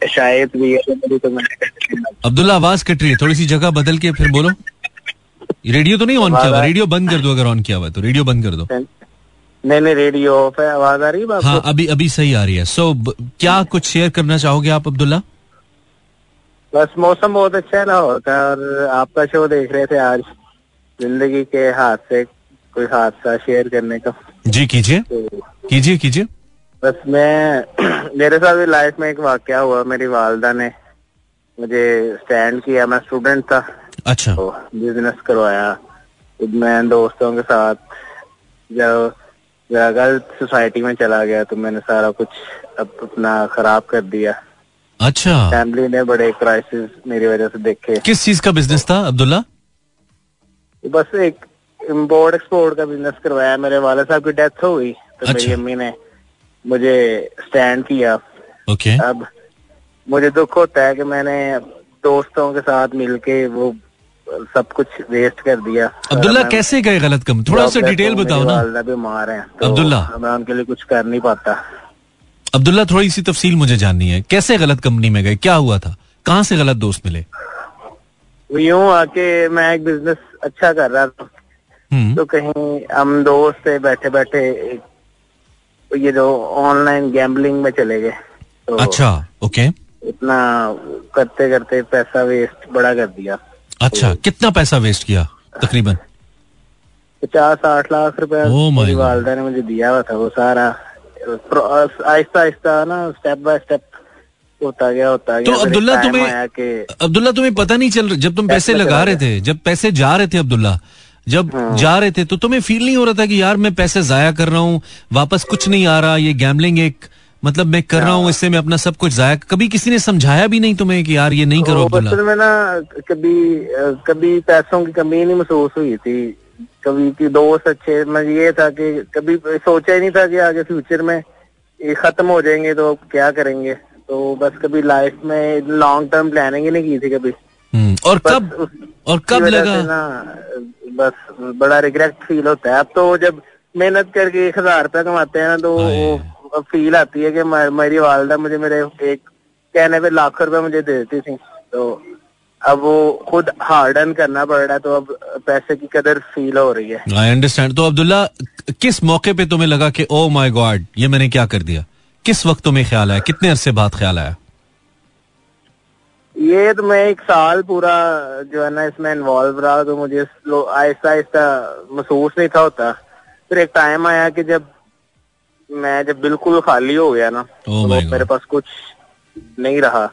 Speaker 14: शायद भी है तो तो मैंने
Speaker 1: अब्दुल्ला आवाज़ कट रही है थोड़ी सी जगह बदल के फिर बोलो। रेडियो तो नहीं ऑन किया हुआ रेडियो बंद कर दो अगर ऑन किया हुआ तो रेडियो बंद कर दो।
Speaker 14: नहीं नहीं रेडियो ऑफ़ है आवाज़ आ रही है
Speaker 1: हाँ अभी अभी सही आ रही है। सो so, क्या कुछ शेयर करना चाहोगे आप अब्दुल्ला?
Speaker 14: बस मौसम बहुत अच्छा है लाहौर का और आपका शो देख रहे थे आज ज़िंदगी के हाथ से कोई हादसा शेयर करने का।
Speaker 1: जी कीजिए।
Speaker 14: तो
Speaker 1: कीजिए कीजिए।
Speaker 14: बस मैं मेरे साथ भी लाइफ में एक वाक्य हुआ। मेरी वालदा ने मुझे स्टैंड किया। मैं स्टूडेंट था।
Speaker 1: अच्छा।
Speaker 14: तो बिज़नेस करवाया। तो मैं दोस्तों के साथ जब जब गलत सोसाइटी में चला गया तो मैंने सारा कुछ अप- अपना खराब कर दिया।
Speaker 1: अच्छा।
Speaker 14: फैमिली ने बड़े क्राइसिस मेरी वजह से देखे।
Speaker 1: किस चीज़ का बिज़नेस था अब्दुल्ला?
Speaker 14: बस एक इम्पोर्ट एक्सपोर्ट का बिज़नेस करवाया मेरे वाले साहब की डेथ हो गई तो
Speaker 1: अच्छा। मेरी।
Speaker 14: अम्मी ने मुझे स्टैंड किया।
Speaker 1: ओके।
Speaker 14: अब मुझे दुख होता है कि मैंने दोस्तों के साथ मिलके वो सब कुछ वेस्ट कर दिया।
Speaker 1: अब्दुल्ला कैसे गए गलत कम? थोड़ा सा डिटेल बताओ
Speaker 14: मेरी
Speaker 1: ना।
Speaker 14: वालिदा बीमार है तो
Speaker 1: अब्दुल्ला।
Speaker 14: मैं उनके लिए कुछ कर नहीं पाता।
Speaker 1: अब्दुल्ला थोड़ी सी तफसील मुझे जाननी है। कैसे गलत कंपनी में गए? क्या हुआ था? कहाँ से गलत दोस्त मिले?
Speaker 14: यूँ आके मैं एक बिज़नेस अच्छा कर रहा था। तो कहीं हम दोस्त थे बैठे बैठे ये जो ऑनलाइन गैम्बलिंग में चले गए तो
Speaker 1: अच्छा ओके
Speaker 14: इतना करते करते पैसा वेस्ट बड़ा कर दिया।
Speaker 1: अच्छा तो, कितना पैसा वेस्ट किया तकरीबन?
Speaker 14: पचास साठ लाख रुपया
Speaker 1: Oh
Speaker 14: मेरी वालदा ने मुझे दिया हुआ था वो सारा आहिस्ता आहिस्ता ना स्टेप बाय स्टेप होता गया होता
Speaker 1: तो
Speaker 14: गया।
Speaker 1: अब्दुल्ला तुम्हें अब्दुल्ला तुम्हें पता नहीं चल रहा जब तुम पैसे लगा रहे थे जब पैसे जा रहे थे अब्दुल्ला जब जा रहे थे तो तुम्हें फील नहीं हो रहा था कि यार मैं पैसे जाया कर रहा हूँ वापस कुछ नहीं आ रहा ये गैमलिंग एक मतलब मैं कर रहा हूँ इससे मैं अपना सब कुछ जाया कभी किसी ने समझाया भी नहीं तुम्हें कि यार ये नहीं करो
Speaker 14: बचपन में ना कभी कभी पैसों की कमी नहीं महसूस हुई थी। कभी की दोस्त अच्छे मैं ये था कि कभी सोचा ही नहीं था कि आगे फ्यूचर में ये खत्म हो जाएँगे तो क्या करेंगे? तो बस कभी लाइफ में लॉन्ग टर्म प्लानिंग ही नहीं की थी कभी।
Speaker 1: हम्म, और कब और कब लगा?
Speaker 14: बस बड़ा रिग्रेट फील होता है। अब तो जब मेहनत करके एक हज़ार रुपया कमाते हैं ना तो फील आती है कि मेरी वालदा मुझे मेरे एक कहने पे लाख रुपए मुझे दे देती थी। तो अब वो खुद हार्ड अर्न करना पड़ रहा है तो अब पैसे की कदर फील हो रही है।
Speaker 1: आई अंडरस्टैंड तो अब्दुल्ला किस मौके पे तुम्हें लगा कि ओ माय गॉड ये मैंने क्या कर दिया? किस वक्त तुम्हें ख्याल आया? कितने अरसे बाद ख्याल आया?
Speaker 14: ये तो मैं एक साल पूरा जो है ना इसमें इन्वॉल्व रहा तो मुझे आहिस्ता आहिस्ता महसूस नहीं था होता। फिर एक टाइम आया कि जब मैं जब बिल्कुल खाली हो गया ना oh
Speaker 1: तो
Speaker 14: मेरे पास कुछ नहीं रहा।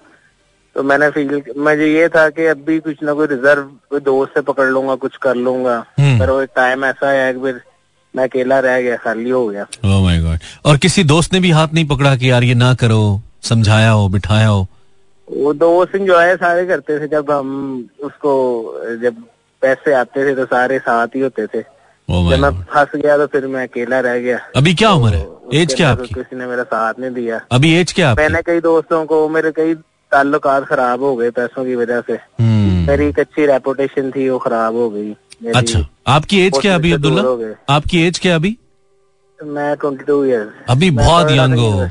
Speaker 14: तो मैंने फील मुझे ये था कि अब भी कुछ ना कोई रिज़र्व कोई दोस्त से पकड़ लूँगा कुछ कर लूँगा।
Speaker 1: हम्म।
Speaker 14: पर वो एक टाइम ऐसा आया कि फिर मैं अकेला रह गया खाली हो गया।
Speaker 1: गॉड और किसी दोस्त ने भी हाथ नहीं पकड़ा कि यार ये ना करो समझाया हो बिठाया हो?
Speaker 14: वो दोस्त इंजॉय सारे करते थे। जब हम उसको जब पैसे आते थे तो सारे साथ ही होते थे।
Speaker 1: Oh
Speaker 14: जब मैं फंस गया तो फिर मैं अकेला रह गया।
Speaker 1: अभी क्या उम्र है? एज क्या आपकी?
Speaker 14: किसी ने मेरा साथ नहीं दिया।
Speaker 1: अभी एज क्या आपकी?
Speaker 14: मैंने कई दोस्तों को मेरे कई ताल्लुकात खराब हो गए पैसों की वजह से।
Speaker 1: हम्म,
Speaker 14: मेरी एक अच्छी रेपुटेशन थी वो खराब हो गई।
Speaker 1: अच्छा। आपकी एज क्या अभी अब्दुल्ला?
Speaker 14: हो।
Speaker 1: आपकी एज क्या अभी?
Speaker 14: मैं ट्वेंटी टू ईयर्स
Speaker 1: अभी बहुत यंग हो।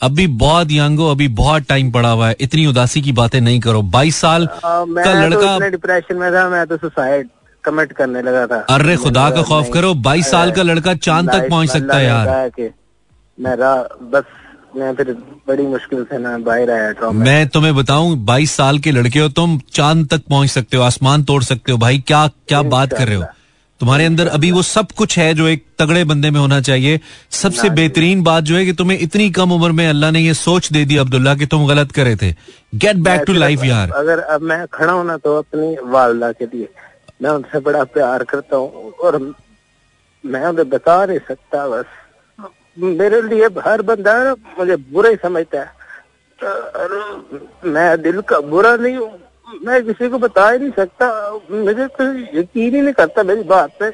Speaker 1: अभी बहुत यंग हो अभी बहुत टाइम पड़ा हुआ है। इतनी उदासी की बातें नहीं करो। बाईस साल
Speaker 14: आ,
Speaker 1: का
Speaker 14: तो
Speaker 1: लड़का
Speaker 14: इतने डिप्रेशन में था मैं तो सुसाइड कमिट करने लगा था।
Speaker 1: अरे खुदा का खौफ करो बाईस साल का लड़का चाँद तक पहुँच सकता है यार।
Speaker 14: मेरा बस मैं फिर बड़ी मुश्किल से ना बाहर आया ट्रॉमा
Speaker 1: मैं तुम्हें बताऊँ बाईस साल के लड़के हो तुम चाँद तक पहुँच सकते हो आसमान तोड़ सकते हो। भाई क्या क्या बात कर रहे हो? तुम्हारे अंदर अभी वो सब कुछ है जो एक तगड़े बंदे में होना चाहिए। सबसे बेहतरीन बात जो है कि तुम्हें इतनी कम उम्र में अल्लाह ने ये सोच दे दी अब्दुल्ला कि तुम गलत करे थे। गेट बैक टू लाइफ यार।
Speaker 14: अगर अब मैं खड़ा होना तो अपनी वालदा के लिए मैं उनसे बड़ा प्यार करता हूँ और मैं उन्हें बता नहीं सकता बस। मेरे लिए हर बंदा मुझे बुरा ही। समझता है मैं दिल का बुरा नहीं हूँ। मैं किसी को बता ही नहीं सकता। मुझे तो यकीन ही नहीं करता मेरी बात पे।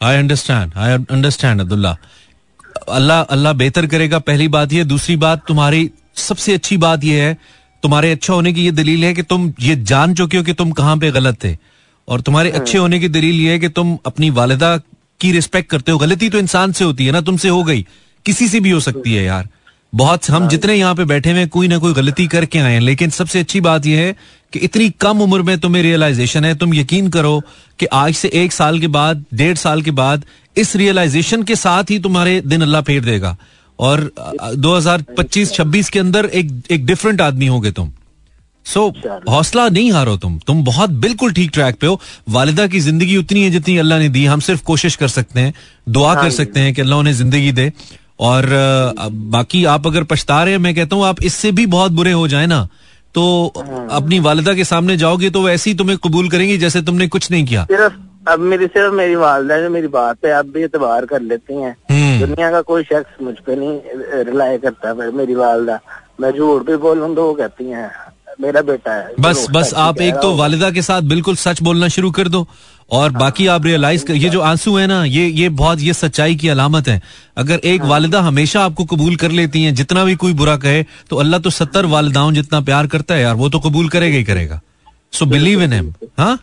Speaker 1: I understand I understand Abdullah. Allah Allah बेहतर करेगा पहली बात ये दूसरी बात तुम्हारी सबसे अच्छी बात यह है तुम्हारे अच्छा होने की ये दलील है कि तुम ये जान चुके हो कि तुम कहाँ पे गलत थे और तुम्हारे अच्छे होने की दलील ये है कि तुम अपनी वालिदा की रिस्पेक्ट करते हो। गलती तो इंसान से होती है ना तुमसे हो गई। किसी से भी हो सकती है यार। बहुत हम जितने यहाँ पे बैठे हुए कोई ना कोई गलती करके आए हैं लेकिन सबसे अच्छी बात यह है कि इतनी कम उम्र में तुम्हें रियलाइजेशन है तुम यकीन करो कि आज से एक साल के बाद डेढ़ साल के बाद इस रियलाइजेशन के साथ ही तुम्हारे दिन अल्लाह फेर देगा। और दो हज़ार पच्चीस छब्बीस के अंदर एक एक डिफरेंट आदमी होगे तुम। सो so, हौसला नहीं हारो तुम। तुम बहुत बिल्कुल ठीक ट्रैक पे हो। वालिदा की ज़िंदगी उतनी है जितनी अल्लाह ने दी हम सिर्फ़ कोशिश कर सकते हैं दुआ कर सकते हैं कि अल्लाह उन्हें ज़िंदगी दे। और बाकी आप अगर पछता रहे हैं मैं कहता हूँ आप इससे भी बहुत बुरे हो जाए ना। तो अपनी वालदा के सामने जाओगे तो वैसे ही तुम्हें कबूल करेंगी जैसे तुमने कुछ नहीं किया।
Speaker 14: सिर्फ़ अब मेरी सिर्फ़ मेरी वालदा जो मेरी बात पे आप भी एतबार कर लेती हैं।
Speaker 1: हम्म।
Speaker 14: दुनिया का कोई शख्स मुझ पे नहीं रिलाय करता फिर मेरी वालदा। मैं झूठ भी बोलूँ तो वो कहती हैं मेरा बेटा है।
Speaker 1: बस बस आप एक तो वालिदा के साथ बिल्कुल सच बोलना शुरू कर दो और हाँ, बाकी आप रियलाइज़ कर ये जो आँसू है ना ये ये बहुत ये सच्चाई की अलामत है। अगर एक हाँ, वालिदा हमेशा आपको कबूल कर लेती हैं जितना भी कोई बुरा कहे तो अल्लाह तो सत्तर वालिदाओं जितना प्यार करता है यार वो तो कबूल करेगा ही करेगा। सो बिलीव इन हिम हाँ?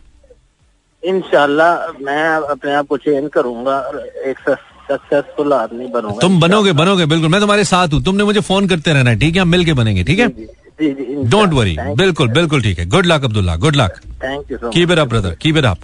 Speaker 14: इंशाल्लाह मैं अपने आप को चेंज करूँगा एक सक्सेसफुल आदमी बनूँगा
Speaker 1: तुम बनोगे बनोगे बिल्कुल। मैं तुम्हारे साथ हूँ। तुमने मुझे फ़ोन करते रहना है ठीक है? हम मिल के बनेंगे ठीक है? डोंट वरी बिल्कुल बिल्कुल ठीक है। Good luck Abdullah good luck
Speaker 14: thank you so
Speaker 1: keep it up brother keep it up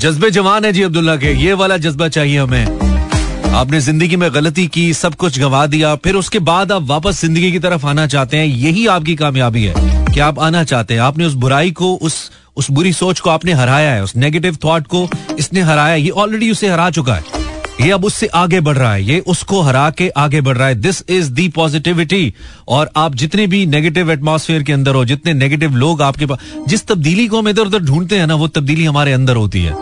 Speaker 1: जज्बे जवान है जी अब्दुल्ला के। ये वाला जज्बा चाहिए हमें। आपने ज़िंदगी में गलती की सब कुछ गवा दिया फिर उसके बाद आप वापस ज़िंदगी की तरफ़ आना चाहते हैं यही आपकी कामयाबी है। कि आप आना चाहते हैं? आपने उस बुराई को उस उस बुरी सोच को आपने हराया है, उस नेगेटिव थॉट को इसने हराया ये ऑलरेडी उसे हरा चुका है। ये अब उससे आगे बढ़ रहा है, ये उसको हरा के आगे बढ़ रहा है। दिस इज़ दी पॉजिटिविटी और आप जितने भी नेगेटिव एटमॉस्फेयर के अंदर हो, जितने नेगेटिव लोग आपके पास, जिस तब्दीली को हम इधर उधर ढूंढते हैं ना, वो तब्दीली हमारे अंदर होती है।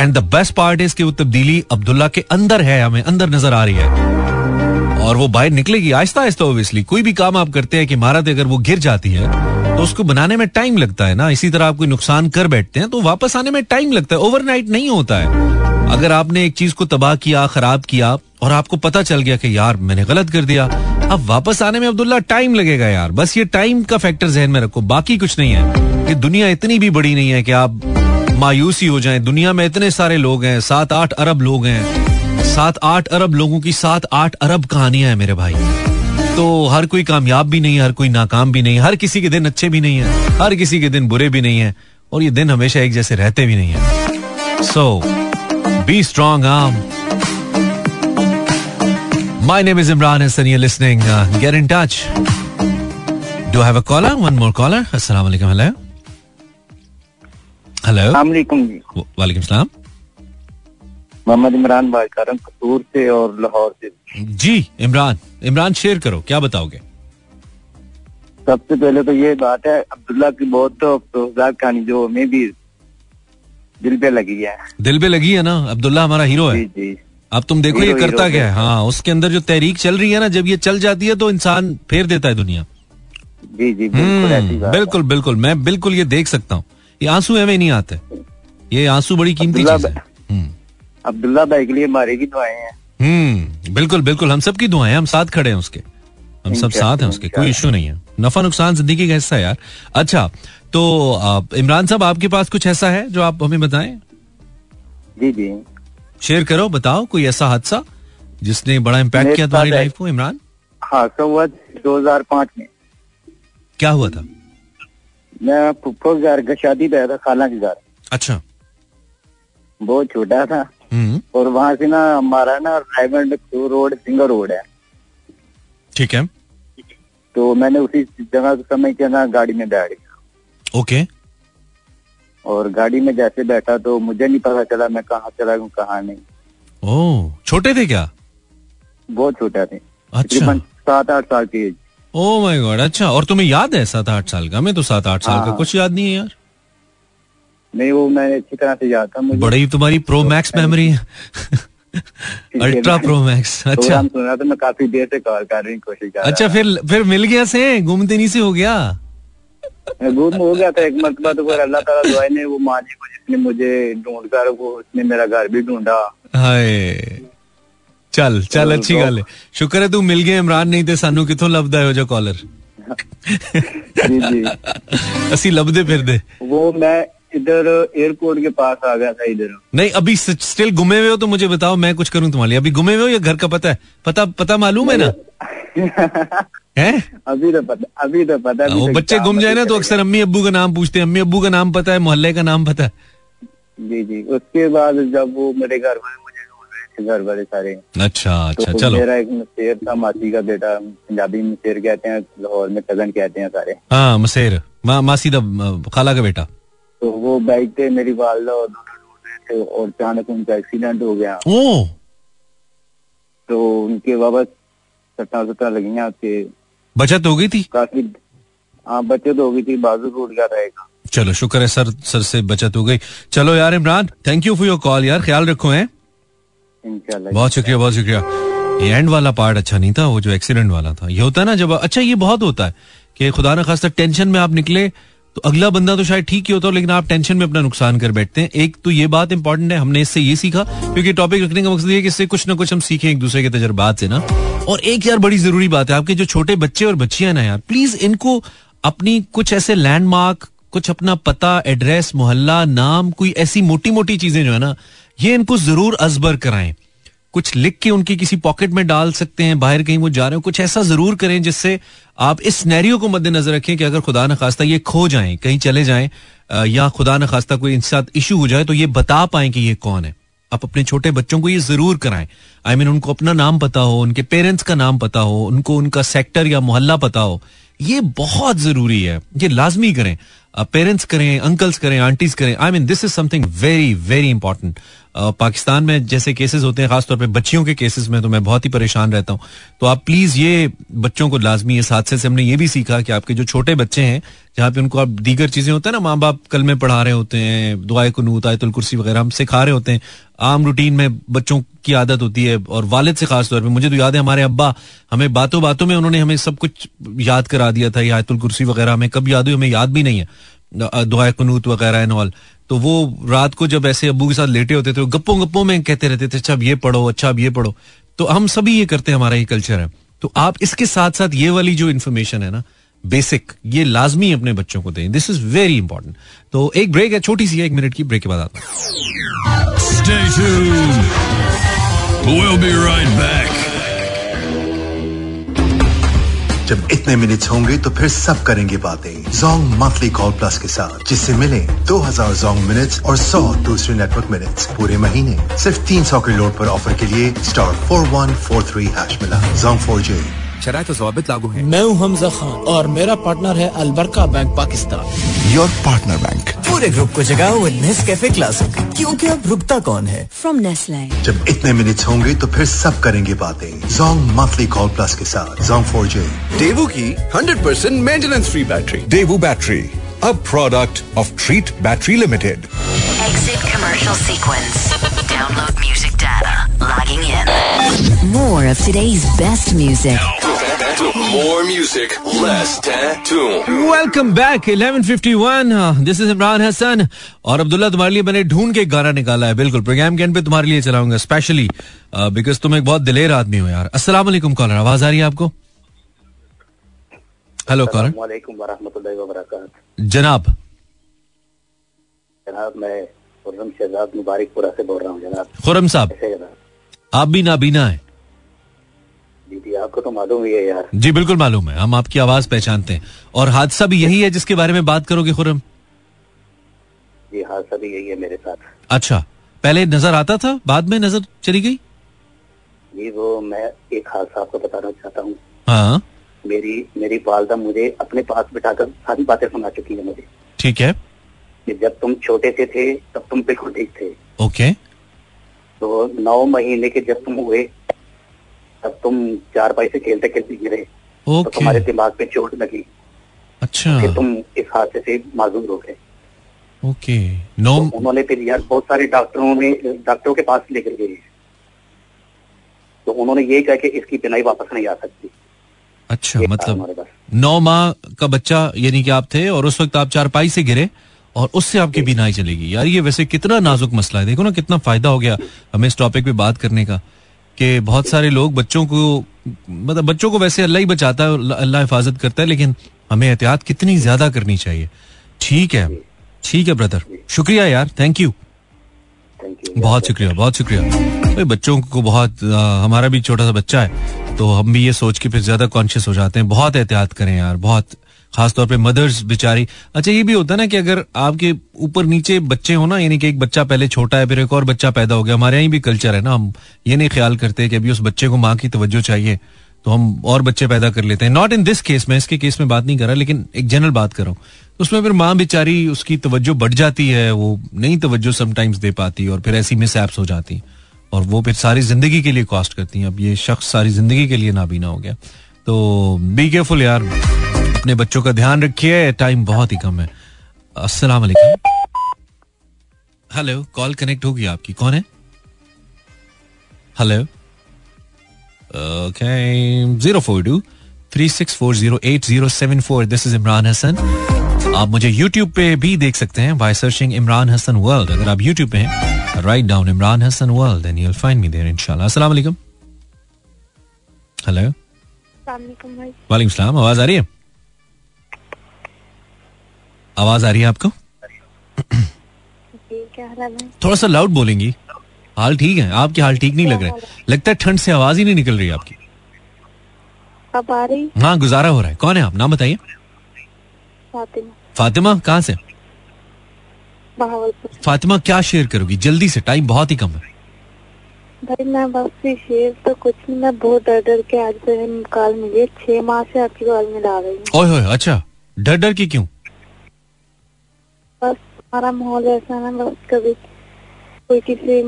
Speaker 1: And the best part is कि वो तब्दीली अब्दुल्ला के अंदर है, हमें अंदर नज़र आ रही है। और वो बाहर निकलेगी आहिस्ता आहिस्ता ओबियसली कोई भी काम आप करते हैं कि इमारत अगर वो गिर जाती है तो उसको बनाने में टाइम लगता है ना। इसी तरह आप कोई नुकसान कर बैठते हैं तो वापस आने में टाइम लगता है। ओवरनाइट नहीं होता है। अगर आपने एक चीज़ को तबाह किया, खराब किया, और आपको पता चल गया कि यार, मैंने गलत कर दिया, अब वापस आने में अब्दुल्ला टाइम लगेगा यार। बस ये टाइम का फैक्टर जहन में रखो, बाकी कुछ नहीं है। ये दुनिया इतनी भी बड़ी नहीं है कि आप मायूसी हो जाएँ। दुनिया में इतने सारे लोग हैं, सात आठ अरब लोग हैं। सात आठ अरब लोगों की सात आठ अरब कहानियाँ हैं मेरे भाई। तो हर कोई कामयाब भी नहीं हर कोई नाकाम भी नहीं हर किसी के दिन अच्छे भी नहीं है हर किसी के दिन बुरे भी नहीं है और ये दिन हमेशा एक जैसे रहते भी नहीं है। So be strong um my name is Imran as you listening get in touch do have a caller one more caller असल हेलो हेलो
Speaker 13: वालेकुम
Speaker 1: सलाम
Speaker 13: मोहम्मद इमरान बात कर रहा हूँ कसूर से और लाहौर से।
Speaker 1: जी इमरान इमरान शेयर करो क्या बताओगे?
Speaker 13: सबसे पहले तो ये बात है अब्दुल्ला की बहुत तो अफसोसदार कहानी जो हमें भी दिल पे लगी है।
Speaker 1: दिल पे लगी है ना? अब्दुल्ला हमारा हीरो है।
Speaker 13: जी जी।
Speaker 1: अब तुम देखो ये करता क्या है?
Speaker 13: है।
Speaker 1: उसके अंदर जो तहरीक चल रही है ना जब ये चल जाती है तो इंसान फेर देता है दुनिया।
Speaker 13: जी जी बिल्कुल ऐसी
Speaker 1: हम्म,
Speaker 13: बात
Speaker 1: बिल्कुल बिल्कुल मैं बिल्कुल ये देख सकता हूँ। ये आँसू हमें नहीं आते। ये आँसू बड़ी कीमती चीज़ है।
Speaker 13: अब्दुल्ला भाई के लिए हमारी भी दुआएँ हैं।
Speaker 1: हम्म बिल्कुल बिल्कुल। हम सबकी दुआएँ हम साथ खड़े हैं उसके। हम सब साथ हैं उसके कोई इशू नहीं है। नफा नुकसान ज़िंदगी का हिस्सा यार। अच्छा तो इमरान साहब आपके पास कुछ ऐसा है जो आप हमें बताएँ?
Speaker 13: जी जी।
Speaker 1: शेयर करो बताओ कोई ऐसा हादसा जिसने बड़ा इम्पैक्ट किया तुम्हारी। लाइफ को इमरान?
Speaker 13: हादसा हुआ दो हज़ार पाँच में।
Speaker 1: क्या हुआ था?
Speaker 13: मैं के घर का शादी पे था खाला के घर।
Speaker 1: अच्छा।
Speaker 13: बहुत छोटा था। और वहाँ से ना हमारा ना रायगंज रोड सिंगर रोड है।
Speaker 1: ठीक है।
Speaker 13: तो मैंने उसी जगह समय के ना गाड़ी में बैठ गया।
Speaker 1: ओके।
Speaker 13: और गाड़ी में जैसे बैठा तो मुझे नहीं पता चला मैं कहाँ चला हूँ कहाँ नहीं।
Speaker 1: ओ छोटे थे क्या?
Speaker 13: बहुत छोटा थे।
Speaker 1: अच्छा।
Speaker 13: सात आठ साल की। एज
Speaker 1: ओ माय गॉड अच्छा। और तुम्हें याद है सात आठ साल का? मैं तो सात आठ साल का
Speaker 13: हाँ।
Speaker 1: कुछ याद नहीं है यार।
Speaker 13: नहीं वो मैंने अच्छी तरह से याद था मुझे
Speaker 1: बड़ी तुम्हारी pro max memory ultra pro max अच्छा।
Speaker 13: सुन रहा था मैं काफ़ी देर से कॉल कर रही कोशिश कर
Speaker 1: अच्छा फिर फिर मिल गया से? घूमते नहीं से हो गया?
Speaker 13: गुम हो गया था एक मरतबा तो फिर अल्लाह ताला दुआ ने वो मानी को जिसने मुझे ढूंढ कर वो उसने मेरा घर भी ढूंढा।
Speaker 1: हाय। चल चल तो अच्छी तो गल है। शुक्र है तू मिल गया इमरान नहीं थे सानू कितो लभदा है
Speaker 13: जो कॉलर जी
Speaker 1: जी। असि लभदे फिरदे।
Speaker 13: वो मैं इधर एयरपोर्ट के पास आ गया था इधर।
Speaker 1: नहीं अभी स्टिल गुमे हुए हो तो मुझे बताओ मैं कुछ करूँ तुम्हारे लिए। अभी घुमे हुए हो या घर का पता है? पता पता मालूम है ना? हैं?
Speaker 13: अभी तो पता अभी तो पता अभी
Speaker 1: वो
Speaker 13: तो
Speaker 1: बच्चे गुम जाए ना तो अक्सर अम्मी अब्बू का नाम पूछते हैं। अम्मी अब्बू का नाम पता है मोहल्ले का नाम पता है।
Speaker 13: जी जी। उसके बाद जब वो मेरे घर वाले मुझे ढूंढ रहे घर वाले सारे।
Speaker 1: अच्छा अच्छा
Speaker 13: तो
Speaker 1: चलो।
Speaker 13: मेरा एक मसेर था मासी का बेटा पंजाबी मसेर कहते हैं लाहौर में कज़न कहते हैं सारे।
Speaker 1: हाँ मसेर। मा, मासी दा खाला का बेटा।
Speaker 13: तो वो बाइक पे मेरी वालदा और दोनों लौट रहे थे और अचानक उनका एक्सीडेंट हो गया।
Speaker 1: ओ
Speaker 13: तो उनके वापस सट्टा सट्टा लगी आपके
Speaker 1: बचत हो गई थी?
Speaker 13: काफ़ी हाँ बचत हो गई थी बाजू टूट गया रहेगा
Speaker 1: चलो शुक्र है सर सर से बचत हो गई। चलो यार Imran thank you for your call यार ख्याल रखो हैं? बहुत शुक्रिया बहुत शुक्रिया। ये एंड वाला पार्ट अच्छा नहीं था वो जो एक्सीडेंट वाला था। ये होता है ना जब अच्छा ये बहुत होता है कि खुदा ना खास्ता टेंशन में आप निकले तो अगला बंदा तो शायद ठीक ही होता हो लेकिन आप टेंशन में अपना नुकसान कर बैठते हैं। एक तो ये बात इंपॉर्टेंट है, हमने इससे ये सीखा, क्योंकि टॉपिक रखने का मकसद ये है कि इससे कुछ ना कुछ हम सीखें एक दूसरे के तजर्बात से ना। और एक यार बड़ी ज़रूरी बात है, आपके जो छोटे बच्चे और बच्चियाँ ना यार प्लीज़ इनको अपनी कुछ ऐसे लैंडमार्क कुछ अपना पता एड्रेस मोहल्ला, नाम, कोई ऐसी मोटी मोटी चीज़ें जो है ना, ये इनको ज़रूर अजबर कराएँ। कुछ लिख के उनकी किसी पॉकेट में डाल सकते हैं बाहर कहीं वो जा रहे हो कुछ ऐसा ज़रूर करें जिससे आप इस स्नैरियो को मद्देनजर रखें कि अगर खुदा न खास्ता ये खो जाएँ कहीं चले जाएँ या खुदा न खास्ता कोई इनके साथ इशू हो जाए तो ये बता पाए कि ये कौन है। आप अपने छोटे बच्चों को ये ज़रूर कराएँ। आई I मीन mean, उनको अपना नाम पता हो उनके पेरेंट्स का नाम पता हो उनको उनका सेक्टर या मोहल्ला पता हो ये बहुत ज़रूरी है। ये लाजमी करें। पेरेंट्स करें अंकल्स करें आंटीज करें। I mean this is something very very important Pakistan में जैसे केसेस होते हैं, खासतौर पर बच्चियों के केसेस में तो मैं बहुत ही परेशान रहता हूँ। तो आप प्लीज़ ये बच्चों को लाजमी, इस हादसे से हमने ये भी सीखा कि आपके जो छोटे बच्चे हैं, जहाँ पे उनको आप दीगर चीज़ें होते हैं ना माँ बाप कल में पढ़ा रहे होते हैं दुआए कनूत आयतुल कुर्सी वगैरह हम सिखा रहे होते हैं, आम रूटीन में बच्चों की आदत होती है, और वालिद से खास तौर पे, मुझे तो याद है हमारे अब्बा, हमें बातों बातों में उन्होंने हमें सब कुछ याद करा दिया था आयतुल कुर्सी वगैरह हमें कब याद हुई हमें याद भी नहीं है दुआ कुनूत वगैरह एंड ऑल। तो वो रात को जब ऐसे अबू के साथ लेटे होते थे गप्पों गप्पों में कहते रहते थे अच्छा अब ये पढ़ो अच्छा अब ये पढ़ो। तो हम सभी ये करते हैं, हमारा ये कल्चर है। तो आप इसके साथ साथ ये वाली जो इन्फॉर्मेशन है ना बेसिक ये लाजमी अपने बच्चों को दें। दिस इज़ वेरी इंपॉर्टेंट तो एक ब्रेक है, छोटी सी है, एक मिनट की ब्रेक के बाद आता
Speaker 12: We'll be right back.
Speaker 10: जब इतने मिनट्स होंगे तो फिर सब करेंगे बातें। जोंग मंथली कॉल प्लस के साथ, जिससे मिले 2000 जोंग मिनट्स और 100 दूसरे नेटवर्क मिनट्स पूरे महीने। सिर्फ़ 300 के लोड पर ऑफ़र के लिए स्टार 4143 हैश मिला। जोंग 4J
Speaker 11: शराय तो जवाबित लागू है
Speaker 15: मैं हूँ हमजा खान और मेरा पार्टनर है Al Baraka bank
Speaker 16: Pakistan your partner bank
Speaker 2: पूरे ग्रुप को जगाओ विद नेस्कैफे क्लासिक क्योंकि अब रुकता कौन है
Speaker 9: फ्रॉम Nestle.
Speaker 10: जब इतने मिनट्स होंगे तो फिर सब करेंगे बातें जोंग मंथली कॉल प्लस के साथ जोंग 4J
Speaker 11: देवू की 100% maintenance free battery
Speaker 17: Devu Battery, a product of Treat Battery Limited.
Speaker 9: Exit commercial sequence. Download music data. Logging in. More of today's best music.
Speaker 12: More music, less tattoo.
Speaker 1: Welcome back 1151 this is Imran Hasan और अब्दुल्ला तुम्हारे लिए मैंने ढूंढ के गाना निकाला है बिल्कुल। प्रोग्राम के एंड पे तुम्हारे लिए चलाऊँगा स्पेशली बिकॉज़ तुम एक बहुत दिलेर आदमी हो यार। अस्सलाम वालेकुम कॉलर आवाज़ आ रही है आपको? हेलो कॉलर
Speaker 14: वालेकुम वरहमतुल्लाहि वबरकात
Speaker 1: जनाब।
Speaker 14: जनाब मैं खुर्रम शहजाद मुबारकपुरा से बोल रहा हूँ जनाब।
Speaker 1: खुरम साहब। आप भी नाबीना है।
Speaker 14: आपको तो मालूम ही है यार।
Speaker 1: जी बिल्कुल मालूम है। हम आपकी आवाज़ पहचानते हैं। और हादसा भी यही है जिसके बारे में बात करोगे खुरम
Speaker 14: जी हाँ सभी यही है मेरे साथ।
Speaker 1: अच्छा पहले नज़र आता था? बाद में नज़र चली गई?
Speaker 14: जी वो मैं एक हादसा आपको बताना चाहता हूँ।
Speaker 1: हाँ।
Speaker 14: मेरी मेरी वालदा मुझे अपने पास बिठाकर सारी बातें सुना चुकी है मुझे।
Speaker 1: ठीक है।
Speaker 14: कि जब तुम छोटे से थे तब तुम बिल्कुल ठीक थे।
Speaker 1: ओके।
Speaker 14: तो नौ महीने के जब तुम हुए तब तुम चार पाई से खेलते खेलते गिरे तो तुम्हारे दिमाग पे चोट लगी।
Speaker 1: अच्छा।
Speaker 14: फिर तुम इस हादसे से माजूर हो गए।
Speaker 1: ओके। नो
Speaker 14: तो उन्होंने फिर यार बहुत सारे डॉक्टरों में डॉक्टरों के पास लेकर गए। तो उन्होंने ये कहा कि इसकी बिनाई वापस नहीं आ सकती।
Speaker 1: अच्छा मतलब नौ माह का बच्चा यानी कि आप थे और उस वक्त आप चारपाई से गिरे और उससे आपकी बीनाई चलेगी यार ये वैसे कितना नाजुक मसला है। देखो ना कितना फ़ायदा हो गया हमें इस टॉपिक पे बात करने का। कि बहुत सारे लोग बच्चों को मतलब बच्चों को वैसे अल्लाह ही बचाता है अल्लाह- हिफाजत करता है लेकिन हमें एहतियात कितनी ज़्यादा करनी चाहिए। ठीक है। ठीक है ब्रदर शुक्रिया यार. थैंक यू बहुत शुक्रिया बहुत शुक्रिया. भाई बच्चों को बहुत आ, हमारा भी छोटा सा बच्चा है तो हम भी ये सोच के फिर ज़्यादा कॉन्शियस हो जाते हैं। बहुत एहतियात करें यार बहुत खासतौर पे मदर्स बेचारी। अच्छा ये भी होता है ना कि अगर आपके ऊपर नीचे बच्चे हो ना, यानी कि एक बच्चा पहले छोटा है, फिर एक और बच्चा पैदा हो गया, हमारे यहाँ भी कल्चर है ना, हम ये नहीं ख्याल करते कि अभी उस बच्चे को माँ की तवज्जो चाहिए तो हम और बच्चे पैदा कर लेते हैं। नॉट इन दिस केस में इसके केस में बात नहीं कर रहा, लेकिन एक जनरल बात कर रहा हूँ। उसमें फिर माँ बेचारी, उसकी तवज्जो बढ़ जाती है, वो नहीं तवज्जो समटाइम्स दे पाती और फिर ऐसी मिस हो जाती और वो फिर सारी ज़िंदगी के लिए कॉस्ट करती हैं। अब ये शख्स सारी ज़िंदगी के लिए नाबीना हो गया। तो बी केयरफुल यार। अपने बच्चों का ध्यान रखिए टाइम बहुत ही कम है। अस्सलाम वालेकुम। हेलो कॉल कनेक्ट होगी आपकी। कौन है? Hello okay zero four two three six four zero eight zero seven four this is Imran Hasan आप मुझे यूट्यूब पे भी देख सकते हैं by searching Imran Hasan world अगर आप यूट्यूब पे हैं write down Imran Hasan world then you'll find me there इंशाल्लाह अस्सलाम वालेकुम हेलो वालेकुम सलाम आवाज़ आ रही है? आवाज़ आ रही है आपको? थोड़ा सा लाउड बोलेंगी। हाल ठीक है। आपके हाल ठीक नहीं लग रहा है। लगता है ठंड से आवाज़ ही नहीं निकल रही आपकी।
Speaker 6: अब आ रही?
Speaker 1: हाँ गुजारा हो रहा है। कौन है आप? नाम बताइए।
Speaker 6: फातिमा।
Speaker 1: फातिमा कहाँ से? फातिमा क्या शेयर करोगी? जल्दी से टाइम बहुत ही कम है।
Speaker 6: भाई मैं बस शेर तो कुछ नहीं मैं बहुत डर डर के आज से कॉल मिली छह माह से आपकी कॉल मिला रही हूँ।
Speaker 1: ओए अच्छा। डर डर की क्यों?
Speaker 6: बस हमारा माहौल ऐसा है ना बस कभी कोई किसी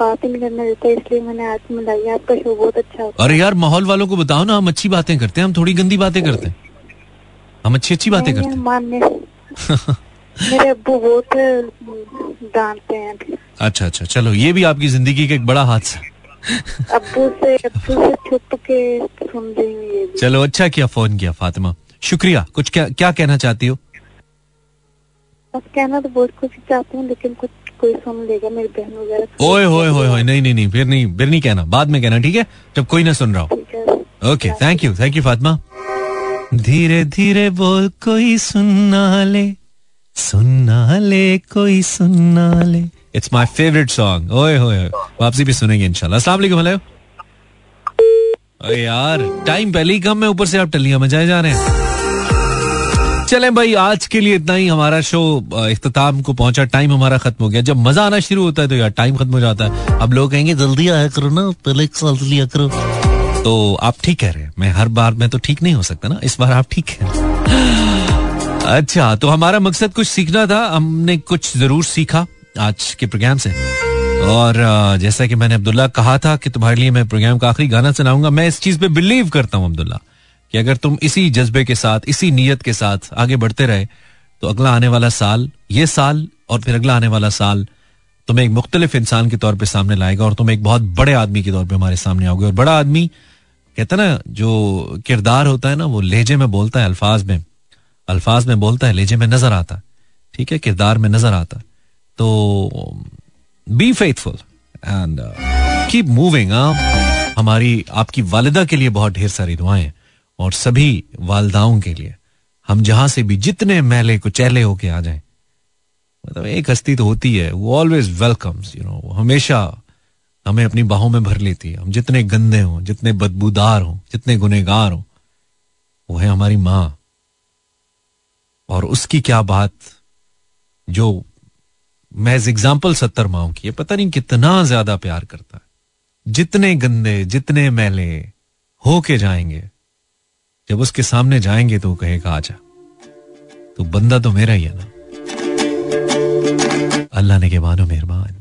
Speaker 6: बात ही नहीं करने देता इसलिए मैंने आज मिलाई आपका शो बहुत अच्छा होता
Speaker 1: अरे यार माहौल वालों को बताओ ना हम अच्छी बातें करते हैं हम थोड़ी गंदी बातें करते हैं। हम अच्छी अच्छी बातें करते
Speaker 6: मानने मेरे अब्बू बहुत डांटते हैं।
Speaker 1: अच्छा अच्छा चलो ये भी आपकी ज़िंदगी का एक बड़ा हादसा। है।
Speaker 6: से अब्बू से छुप के सुन रही हूँ
Speaker 1: चलो अच्छा किया फ़ोन किया फातिमा। शुक्रिया। कुछ क्या क्या कहना चाहती हो?
Speaker 6: बस कहना तो बहुत कुछ चाहती हूँ लेकिन कुछ कोई सुन लेगा मेरी बहन वगैरह
Speaker 1: ओए होए होए होए नहीं नहीं नहीं फिर नहीं फिर नहीं कहना। बाद में कहना ठीक है? जब कोई ना सुन रहा हो। Okay thank you thank you Fatima धीरे धीरे बोल कोई सुनना ले सुनना ले कोई सुनना ले। इट्स माय फेवरेट सॉन्ग ओए होए वापसी भी सुनेंगे इंशाल्लाह। अस्सलाम वालेकुम हेलो। ओए यार टाइम पहले ही कम है ऊपर से आप टल्लियाँ मजाए जा रहे हैं। चलें भाई आज के लिए इतना ही। हमारा शो अ, इख्तिताम को पहुँचा। टाइम हमारा खत्म हो गया। जब मज़ा आना शुरू होता है तो यार टाइम खत्म हो जाता है। अब लोग कहेंगे जल्दी आया करो ना पहले लिया करो। तो आप ठीक कह रहे हैं। मैं हर बार मैं तो ठीक नहीं हो सकता ना। इस बार आप ठीक हैं। अच्छा तो हमारा मकसद कुछ सीखना था। हमने कुछ ज़रूर सीखा आज के प्रोग्राम से। और जैसा कि मैंने अब्दुल्ला कहा था कि तुम्हारे लिए मैं प्रोग्राम का आखिरी गाना सुनाऊँगा। मैं इस चीज़ पे बिलीव करता हूँ अब्दुल्ला। कि अगर तुम इसी जज्बे के साथ, इसी नीयत के साथ आगे बढ़ते रहे तो अगला आने वाला साल, ये साल और फिर अगला आने वाला साल तुम्हें एक मुख्तलिफ़ इंसान के तौर पर सामने लाएगा और तुम एक बहुत बड़े आदमी के तौर पर हमारे सामने आओगे। और बड़ा आदमी, कहता ना, जो किरदार होता है ना, वो लहजे में बोलता है, अल्फाज में। अल्फाज में बोलता है, लहजे में नज़र आता। ठीक है, किरदार में नज़र आता। तो be faithful and keep moving हमारी, आपकी वालिदा के लिए बहुत ढेर सारी दुआएँ। और सभी वालदाओं के लिए। हम जहाँ से भी जितने मैले को चेले होके आ जाएँ मतलब एक हस्ती तो होती है, वो ऑलवेज वेलकम्स यू नो हमेशा हमें अपनी बाहों में भर लेती है। हम जितने गंदे हों, जितने बदबूदार हों, जितने गुनेगार हों, वो है हमारी माँ। और उसकी क्या बात, जो महज एग्ज़ाम्पल सत्तर माओ की है पता नहीं कितना ज़्यादा प्यार करता है। जितने गंदे, जितने मैले होके जाएँगे जब उसके सामने जाएँगे तो वो कहेगा, आजा। तो बंदा तो मेरा ही है ना। अल्लाह ने के मानो मेहरबान